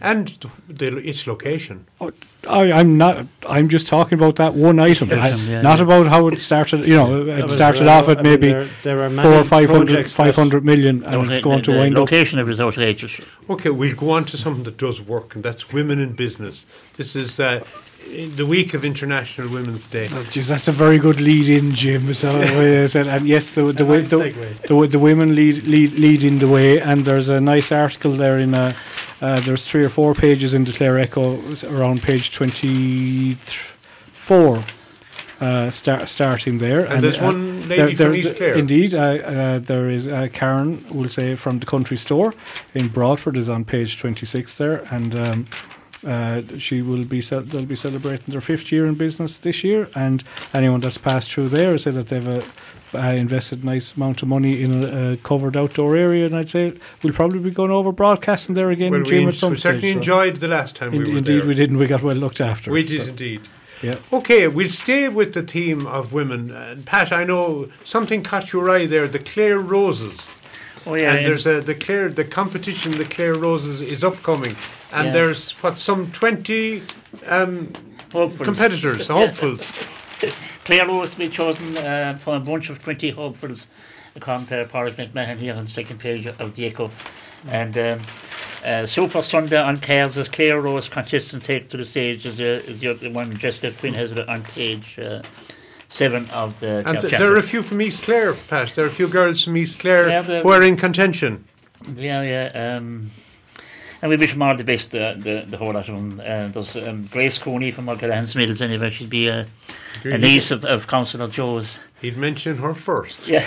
And the, the, its location. Oh, I, I'm not. I'm just talking about that one item, I- yeah, not yeah. about how it started. You know, it was started right. off at I mean, maybe there- there are four or five hundred, projects that- five hundred million, The, and it's the, going to the wind up. location of it is outrageous. Okay, we'll go on to something that does work, and that's women in business. This is uh, the week of International Women's Day. Oh, Jeez, that's a very good lead in, Jim. So, [laughs] uh, said, and yes, the the, A nice the, segue. the, the women lead, lead lead in the way, and there's a nice article there in a. Uh, there's three or four pages in the Clare Echo around page twenty four. Uh, start, starting there, And there's uh, one lady from East Clare. Indeed, uh, uh, there is uh, Karen. We'll say from the country store in Broadford is on page twenty six there, and um, uh, she will be ce- they'll be celebrating their fifth year in business this year, and anyone that's passed through there said that they've uh, uh, invested a nice amount of money in a, a covered outdoor area, and I'd say we'll probably be going over broadcasting there again, well, we, Jim, en- at some we certainly stage. so- enjoyed the last time In- we were indeed, there. we didn't. We got well looked after. We so, did indeed. Yeah. Okay, we'll stay with the theme of women. And Pat, I know something caught your eye there. The Clare Roses. Oh yeah, and there's a the Clare the competition. The Clare Roses is upcoming, and Yeah. there's what some twenty um, hopefuls. competitors, [laughs] hopefuls. [laughs] Clare Rose to be chosen uh, from a bunch of 20 hopefuls, according to Paul McMahon here on the second page of the Echo. And um, uh, Super Sunday on cars as Clare Rose contestant take to the stage is, uh, is the one Jessica Quinn has it on page uh, 7 of the And th- there are a few from East Clare, Pat. There are a few girls from East Clare who are in contention. Yeah, yeah. Um, and we wish them all the best, uh, the, the whole lot of them. Uh, there's um, Grace Cooney from Mulcahy Mills, anyway. She'd be uh, a niece of, of Councillor Joe's. He'd mention her first. Yeah.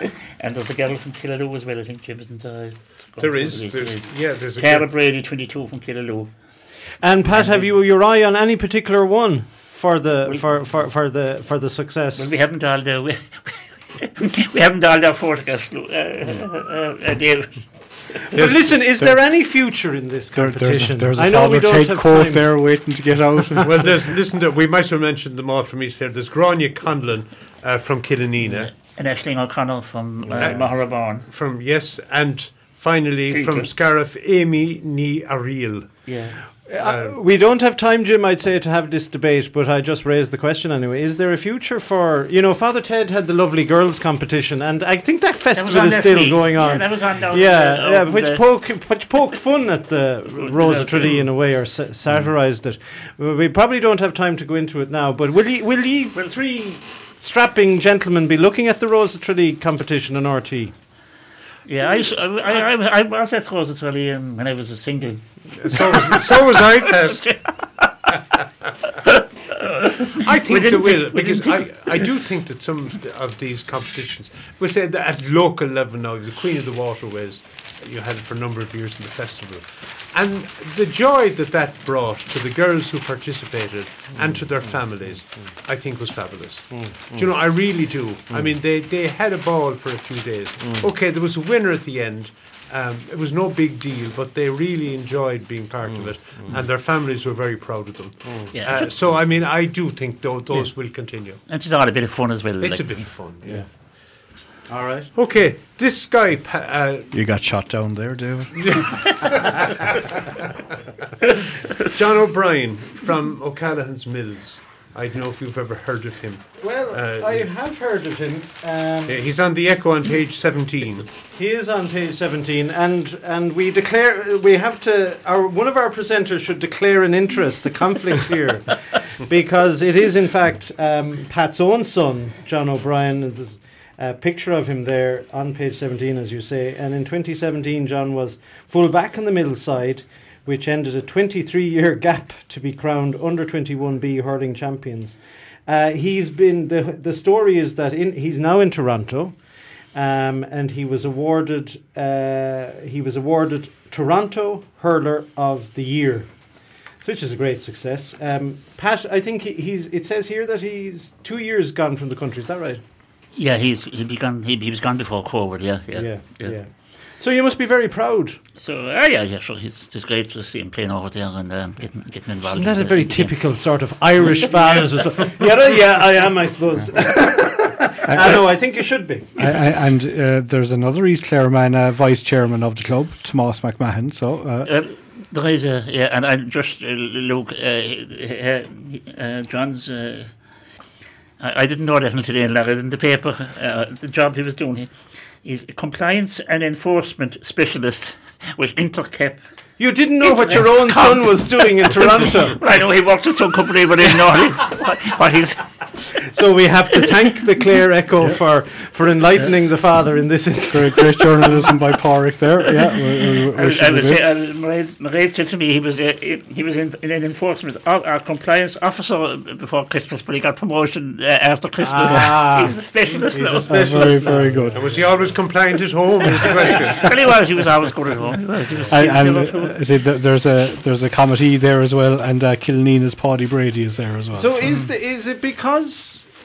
[laughs] and there's a girl from Killaloe as well, I think, Jim, isn't there? There is, there's, yeah, there's a Cara girl. Brady, 22 from Killaloe. And Pat, have you your eye on any particular one for the We- for, for, for the for the success? Well, we haven't all [laughs] the. We, we haven't all their photographs, uh, uh, uh, David. But listen, is there, any future in this There, there's a, competition? there's a I know we father don't take have coat time. there waiting to get out. [laughs] well, there's, listen, to, we might have mentioned them all from East here. There's Grania Conlon uh, from Killanena, And Ashling O'Connell from uh, Yeah. Maharabarn. from yes, and finally Three from to- Scariff, Amy Ni Ariel. Yeah. Uh, we don't have time, Jim, I'd say, to have this debate, but I just raised the question anyway. Is there a future for, you know, Father Ted had the lovely girls competition, and I think that That festival on is still week. going on. Yeah, that was on down Yeah, the- yeah, over which the- poke, which poked fun at the Rosa the- Tree in a way, or sa- satirised it. We we probably don't have time to go into it now, but will you, will you three strapping gentlemen be looking at the Rose of Tralee competition on RT? Yeah, I I I I was at Rose of Tralee um, when I was a single. So was, so was I, Pat. [laughs] I think there will because I, I do think that some of, of these competitions, we'll say that at local level now, the Queen of the Waterways, you had it for a number of years in the festival, and the joy that that brought to the girls who participated and to their families, I think was fabulous. Mm, mm. Do you know? I really do. I mean, they they had a ball for a few days. Mm. Okay, there was a winner at the end. Um, it was no big deal, but they really enjoyed being part of it, and their families were very proud of them. Yeah, Uh, so, I mean, I do think tho- those will continue. and it's had a bit of fun as well. It's like. a bit of fun. Yeah. All right. Okay, this guy, uh, you got shot down there, David. [laughs] John O'Brien from O'Callaghan's Mills. I don't know if you've ever heard of him. Well, Uh, I have heard of him. Um, Yeah, he's on the Echo on page 17. He is on page seventeen, and and we declare we have to. Our one of our presenters should declare an interest, a conflict [laughs] here, because it is in fact um, Pat's own son, John O'Brien. and A picture of him there on page seventeen, as you say. And in 2017, John was full back on the middle side, which ended a 23-year [laughs] gap to be crowned under 21B hurling champions. Uh, he's been the the story is that in, he's now in Toronto. Um, and he was awarded uh, he was awarded Toronto Hurler of the Year, which is a great success. Um, Pat, I think he, he's. It says here that he's two years gone from the country. Is that right? Yeah, he's he begun. He, he was gone before COVID. Yeah, yeah, yeah. So you must be very proud. So uh, yeah, yeah, sure. It's just great to see him playing over there and um, getting getting involved. Isn't that in a the- very in game. typical sort of Irish [laughs] fan? or [laughs] yeah, yeah, I am, I suppose. [laughs] I know. I think you should be. I, I, and uh, there's another East Clare man, uh, vice chairman of the club, Tomas McMahon. So uh, Uh, there is a yeah, and I just uh, look, uh, uh, uh, John's. I, I didn't know that until today, Larry, in the paper. Uh, the job he was doing, he, he's a compliance and enforcement specialist with Intercap. You didn't know what your own son was doing in [laughs] Toronto. I know he worked at some company, but I didn't know what, what he's. [laughs] So we have to thank the Clare Echo for, for enlightening the father in this instance. great, great [laughs] journalism by Páraic there. Yeah, we, we, we I, wish I was say, Mairead Mairead said to me he was uh, he he was in, in an enforcement uh, compliance officer before Christmas, but he got promotion uh, after Christmas. Ah. He's a specialist He's now. a specialist. very, very good. And was he always compliant at home, is the question. [laughs] well, he was. He was always good at home. He was. He was, he And, was and uh, see, th- there's a there's a committee there as well, and uh, Killanena's Paddy Brady is there as well. So is the, is it because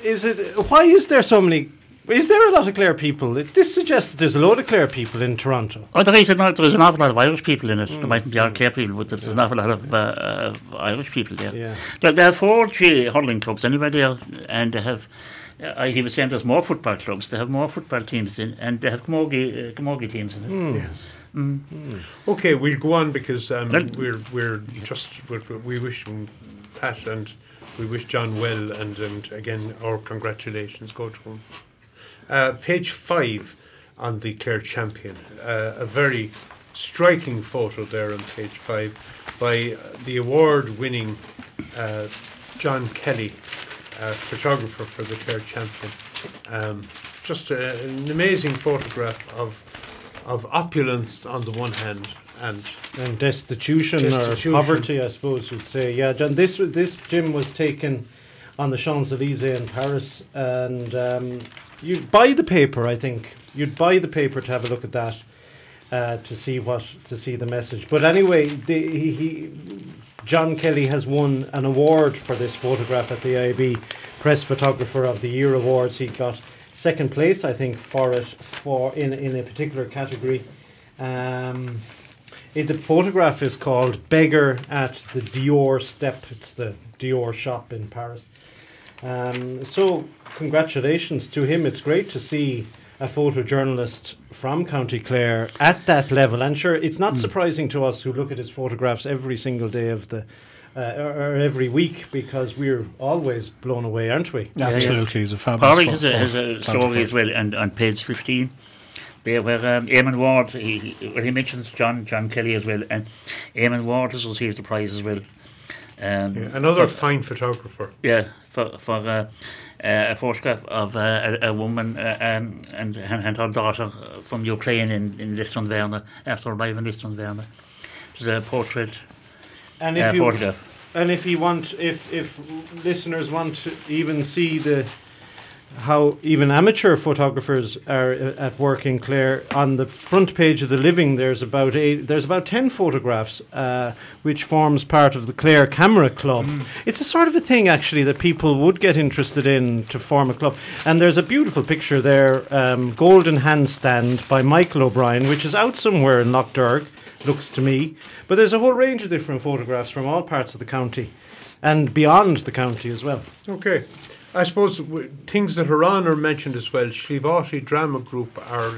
is it why is there so many? Is there a lot of Clare people? It, this suggests that there's a lot of Clare people in Toronto. Oh, there is, an, there's an awful lot of Irish people in it. Mm. There mightn't be all Clare people, but there's an awful lot of uh, uh, Irish people there. Yeah. There, there are four G hurling clubs anyway there, and they have. Uh, he was saying there's more football clubs. They have more football teams in, and they have camogie, uh, camogie teams in it. Yes. Okay, we'll go on because um, Well- we're we're just we're, we wish him Pat and we wish John well, and, and again our congratulations go to him. Uh, page five on the Clare champion, uh, a very striking photo there on page five by the award-winning uh, John Kelly, uh, photographer for the Clare champion. Um, just a, an amazing photograph of of opulence on the one hand and And destitution, Destitution. or poverty, I suppose you'd say. Yeah, John. This this gym was taken on the Champs Elysees in Paris, and um, you'd buy the paper. I think you'd buy the paper to have a look at that uh, to see what to see the message. But anyway, the, he, he John Kelly has won an award for this photograph at the IB Press Photographer of the Year awards. He got second place, I think, for it for in in a particular category. Um, it, the photograph is called "Beggar at the Dior Step." It's the Dior shop in Paris. Um, so, congratulations to him. It's great to see a photojournalist from County Clare at that level. And sure, it's not surprising to us who look at his photographs every single day of the. Uh, or, or every week because we're always blown away, aren't we? yeah. Absolutely, he's a fabulous. Paulie pho- has a, has a story as well, and on page 15, there where um, Eamon Ward, he, he, well, he mentions John John Kelly as well, and Eamon Ward has received the prize as well. Um, Yeah, another for- fine photographer. Yeah, for for uh, uh, a photograph of uh, a, a woman uh, um, and, and and her daughter from Ukraine in, in Lisdoonvarna after arriving in Lisdoonvarna. It was a portrait And uh, if you photograph. and if you want, if if listeners want to even see the how even amateur photographers are uh, at work in Clare, on the front page of the Living, there's about eight, there's about ten photographs, uh, which forms part of the Clare Camera Club. It's a sort of a thing actually that people would get interested in to form a club. And there's a beautiful picture there, um, Golden Handstand by Michael O'Brien, which is out somewhere in Lough Derg looks to me. But there's a whole range of different photographs from all parts of the county and beyond the county as well. Okay. I suppose w- things that are on are mentioned as well. Shlivati Drama Group are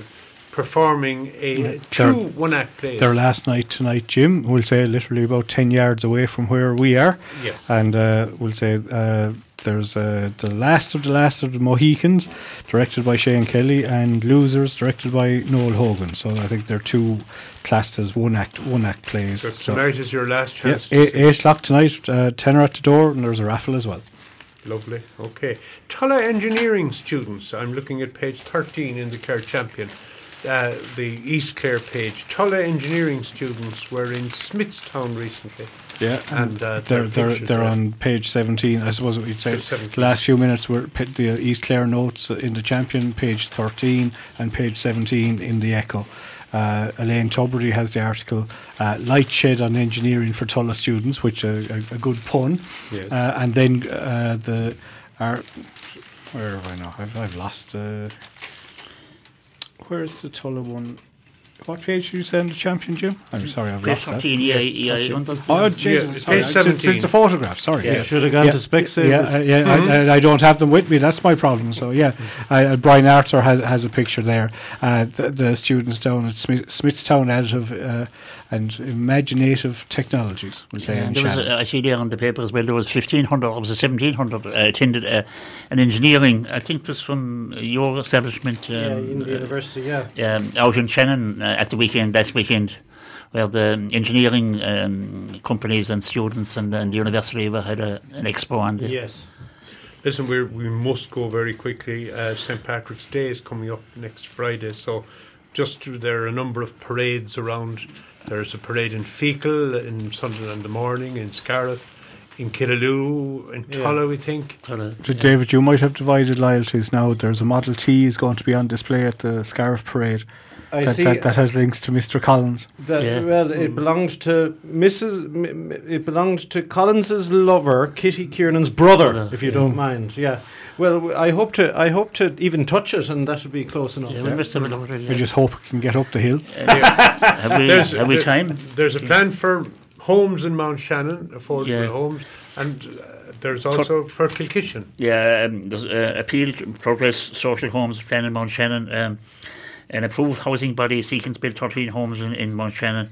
performing a two They're- one act plays. Their last night tonight, Jim, we'll say literally about 10 yards away from where we are. Yes. And uh, we'll say uh, there's uh, The Last of the Last of the Mohicans, directed by Shane Kelly, and Losers, directed by Noel Hogan. So I think they're two classed as one act one act plays. so So, tonight is your last yeah, chance. eight, eight o'clock tonight, uh, tenner at the door, and there's a raffle as well. Lovely. Okay. Tulla engineering students. I'm looking at page 13 in the Clare Champion. Uh, the East Clare page. Tulla engineering students were in Smithstown recently. Yeah, And, uh, they're they're, they're there. on page seventeen. I suppose what you'd say. The last few minutes were the East Clare notes in the champion, page thirteen, and page seventeen in the Echo. Uh, Elaine Tubridy has the article uh, "Light Shed on Engineering for Tulla Students," which a, a, a good pun. Yes. Uh, and then uh, the our, where have I now? I've, I've lost. Uh, where's the Tulla one? What page did you say on the champion, Jim? I'm sorry, I've Page lost that. 13, EI, EI under. Oh, Jesus, it's sorry. page It's, it's, 17. a photograph, sorry. Yeah. Yeah. Should have gone Yeah, to Specsavers. Yeah, uh, yeah I, I, I don't have them with me. That's my problem. So yeah, I, uh, Brian Arthur has has a picture there. Uh, the, the students down at Smith, Smithstown Additive uh, and Imaginative Technologies. We'll say Yeah, there was, Shannon. uh, I see there on the paper as well, there was 1,500, or was it 1,700 uh, attended uh, an engineering, I think it was from your establishment. Um, yeah, in the uh, university, yeah. um, out in Shannon uh, at the weekend, last weekend, where the engineering um, companies and students and, and the university were, had a, an expo on the. Yes. Listen, we we must go very quickly. Uh, St Patrick's Day is coming up next Friday, so just to, there are a number of parades around. There's a parade in Feakle in Sunderland in the morning, in Scariff, in Killaloe, in Yeah. Tulla, we think. sort of- So David, you might have divided loyalties now. There's a Model T is going to be on display at the Scariff Parade. I that, see. that, that has links to Mr. Collins. That, Yeah. Well, it belonged to Mrs. M- m- it belonged to Collins's lover, Kitty Kiernan's brother, Brother, if you yeah. don't mind. Yeah. Well, I hope to. I hope to even touch it, and that would be close enough. Yeah, we must have it over there, I yeah. just hope it can get up the hill. Have we, There's- have we there- time? There's a plan for homes in Mount Shannon, affordable Yeah. homes, and uh, there's also for Kilkishen. Yeah, um, there's uh, appeal to progress social homes plan in Mount Shannon. Um, an approved housing body seeking to build 13 homes in, in Mount Shannon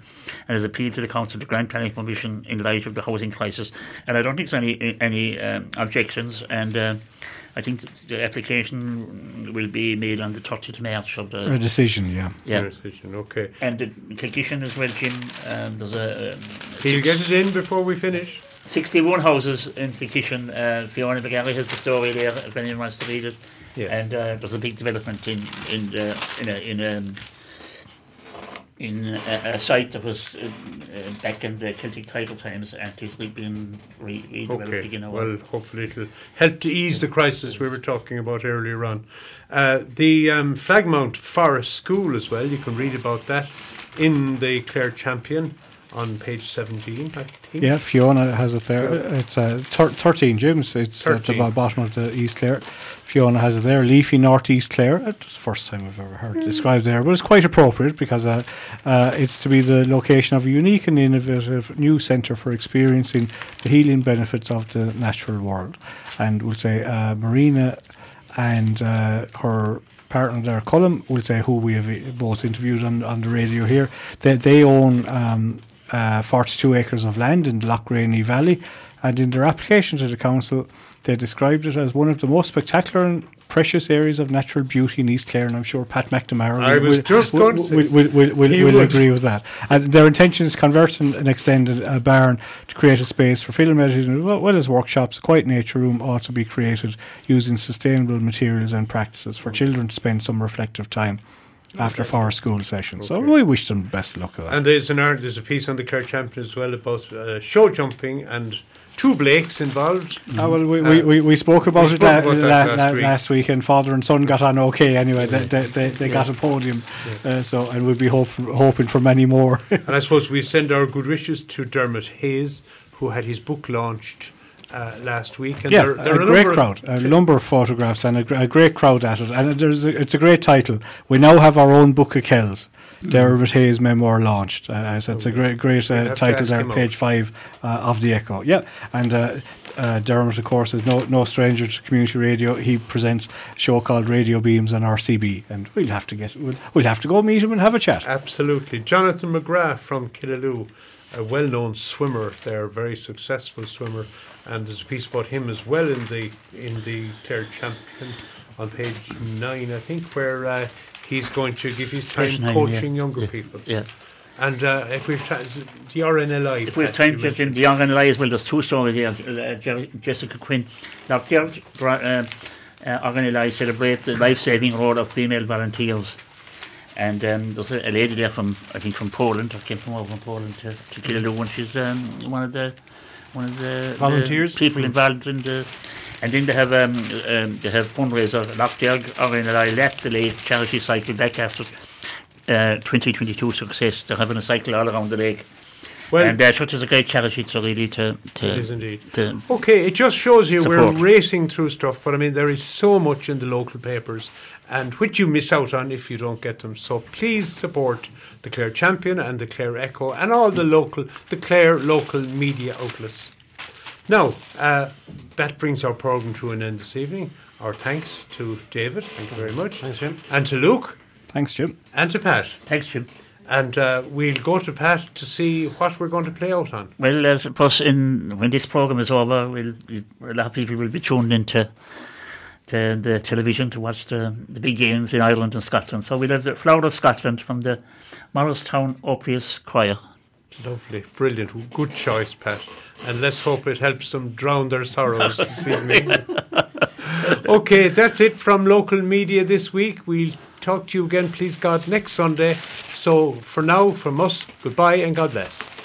and has appealed to the council to grant planning permission in light of the housing crisis. And I don't think there's any any um, objections. And uh, I think that the application will be made on the 30th of March of A the decision, yeah. yeah. Decision, Okay. And the Kilkishen as well, Jim. Um, there's a um, He'll get it in before we finish. 61 houses in Kilkishen. Uh, Fiona McGarry has the story there if anyone wants to read it. Yeah. And uh, there's a big development in in uh, in a, in um, in a, a site that was uh, uh, back in the Celtic Tiger times and it's been re- redeveloped Okay. again. Well, hopefully it'll help to ease the crisis we were talking about earlier on. Uh, the um, Flagmount Forest School as well. You can read about that in the Clare Champion. On page 17, I think. Yeah, Fiona has it there. It's uh, thir- 13 gyms. It's at the 13. bottom of the East Clare. Fiona has it there. Leafy North East Clare. It's the first time I've ever heard it described there, but it's quite appropriate because uh, uh, it's to be the location of a unique and innovative new centre for experiencing the healing benefits of the natural world. And we'll say uh, Marina and uh, her partner there, Cullum, will say who we have both interviewed on, on the radio here. They, they own um, uh, 42 acres of land in the Lochraney Valley, and in their application to the council, they described it as one of the most spectacular and precious areas of natural beauty in East Clare, and I'm sure Pat McNamara I will, was will, just will, going to say- will, will, will, will, will agree with that. And their intention is to convert and, and extend a, a barn to create a space for field meditation as well, well as workshops. A quiet nature room ought to be created using sustainable materials and practices for children to spend some reflective time after forest school sessions. So we wish them best luck with that. And there's an art, there's a piece on the Clare Champion as well about uh, show jumping and two Blakes involved. Ah, well, we, Uh, we, we, we spoke about we it spoke la- about la- last la- week. last week, and father and son got on okay anyway. They, they, they, they got a podium, uh, so and we'll be hope, hoping for many more. [laughs] And I suppose we send our good wishes to Dermot Hayes, who had his book launched uh, last week. And yeah, there, there are a great crowd, a number of photographs, and a, a great crowd at it. And there's a, it's a great title. We now have our own book of Kells. Dermot Hayes memoir launched. Uh, so it's a great, great uh, title there, page five uh, of the Echo. Yeah, and uh, uh, Dermot, of course, is no no stranger to community radio. He presents a show called Radio Beams on RCB, and we'll have to get we'll, we'll have to go meet him and have a chat. Absolutely. Jonathan McGrath from Killaloe, a well known swimmer there, very successful swimmer. And there's a piece about him as well in the in the Clare Champion on page nine, I think, where uh, he's going to give his time nine, coaching yeah. younger Yeah, people. Yeah. And uh, if we've time, the RNLI. If we have time mentioned. in the and as well, there's two stories here. Uh, Je- Jessica Quinn. Now, they're uh, uh, organised celebrate the life-saving role of female volunteers. And um, there's a, a lady there from, I think, from Poland, I came from over from Poland to, to Killaloe, and she's um, one of the one of the Volunteers? the people involved in the. And then they have um, um, they have fundraiser. Lough Derg RNLI left the lake charity cycle back after uh, 2022 success. They're having a cycle all around the lake. Well, and uh, such is a great charity to really to to, it is indeed. to Okay, it just shows you Support. we're racing through stuff, but I mean, there is so much in the local papers, and which you miss out on if you don't get them. So please support the Clare Champion and the Clare Echo and all the local, the Clare local media outlets. Now, uh, that brings our programme to an end this evening. Our thanks to David, thank you very much. Thanks, Jim. And to Luke, Thanks, Jim. and to Pat. thanks Jim. And uh, we'll go to Pat to see what we're going to play out on. Well, uh, plus in when this program is over, we'll, a lot of people will be tuned into to the television to watch the, the big games in Ireland and Scotland. So we'll have the Flower of Scotland from the Morriston Orpheus Choir. Lovely, brilliant, good choice, Pat. And let's hope it helps them drown their sorrows this [laughs] evening. okay, that's it from local media this week. We'll talk to you again, please God, next Sunday. So for now, from us, goodbye and God bless.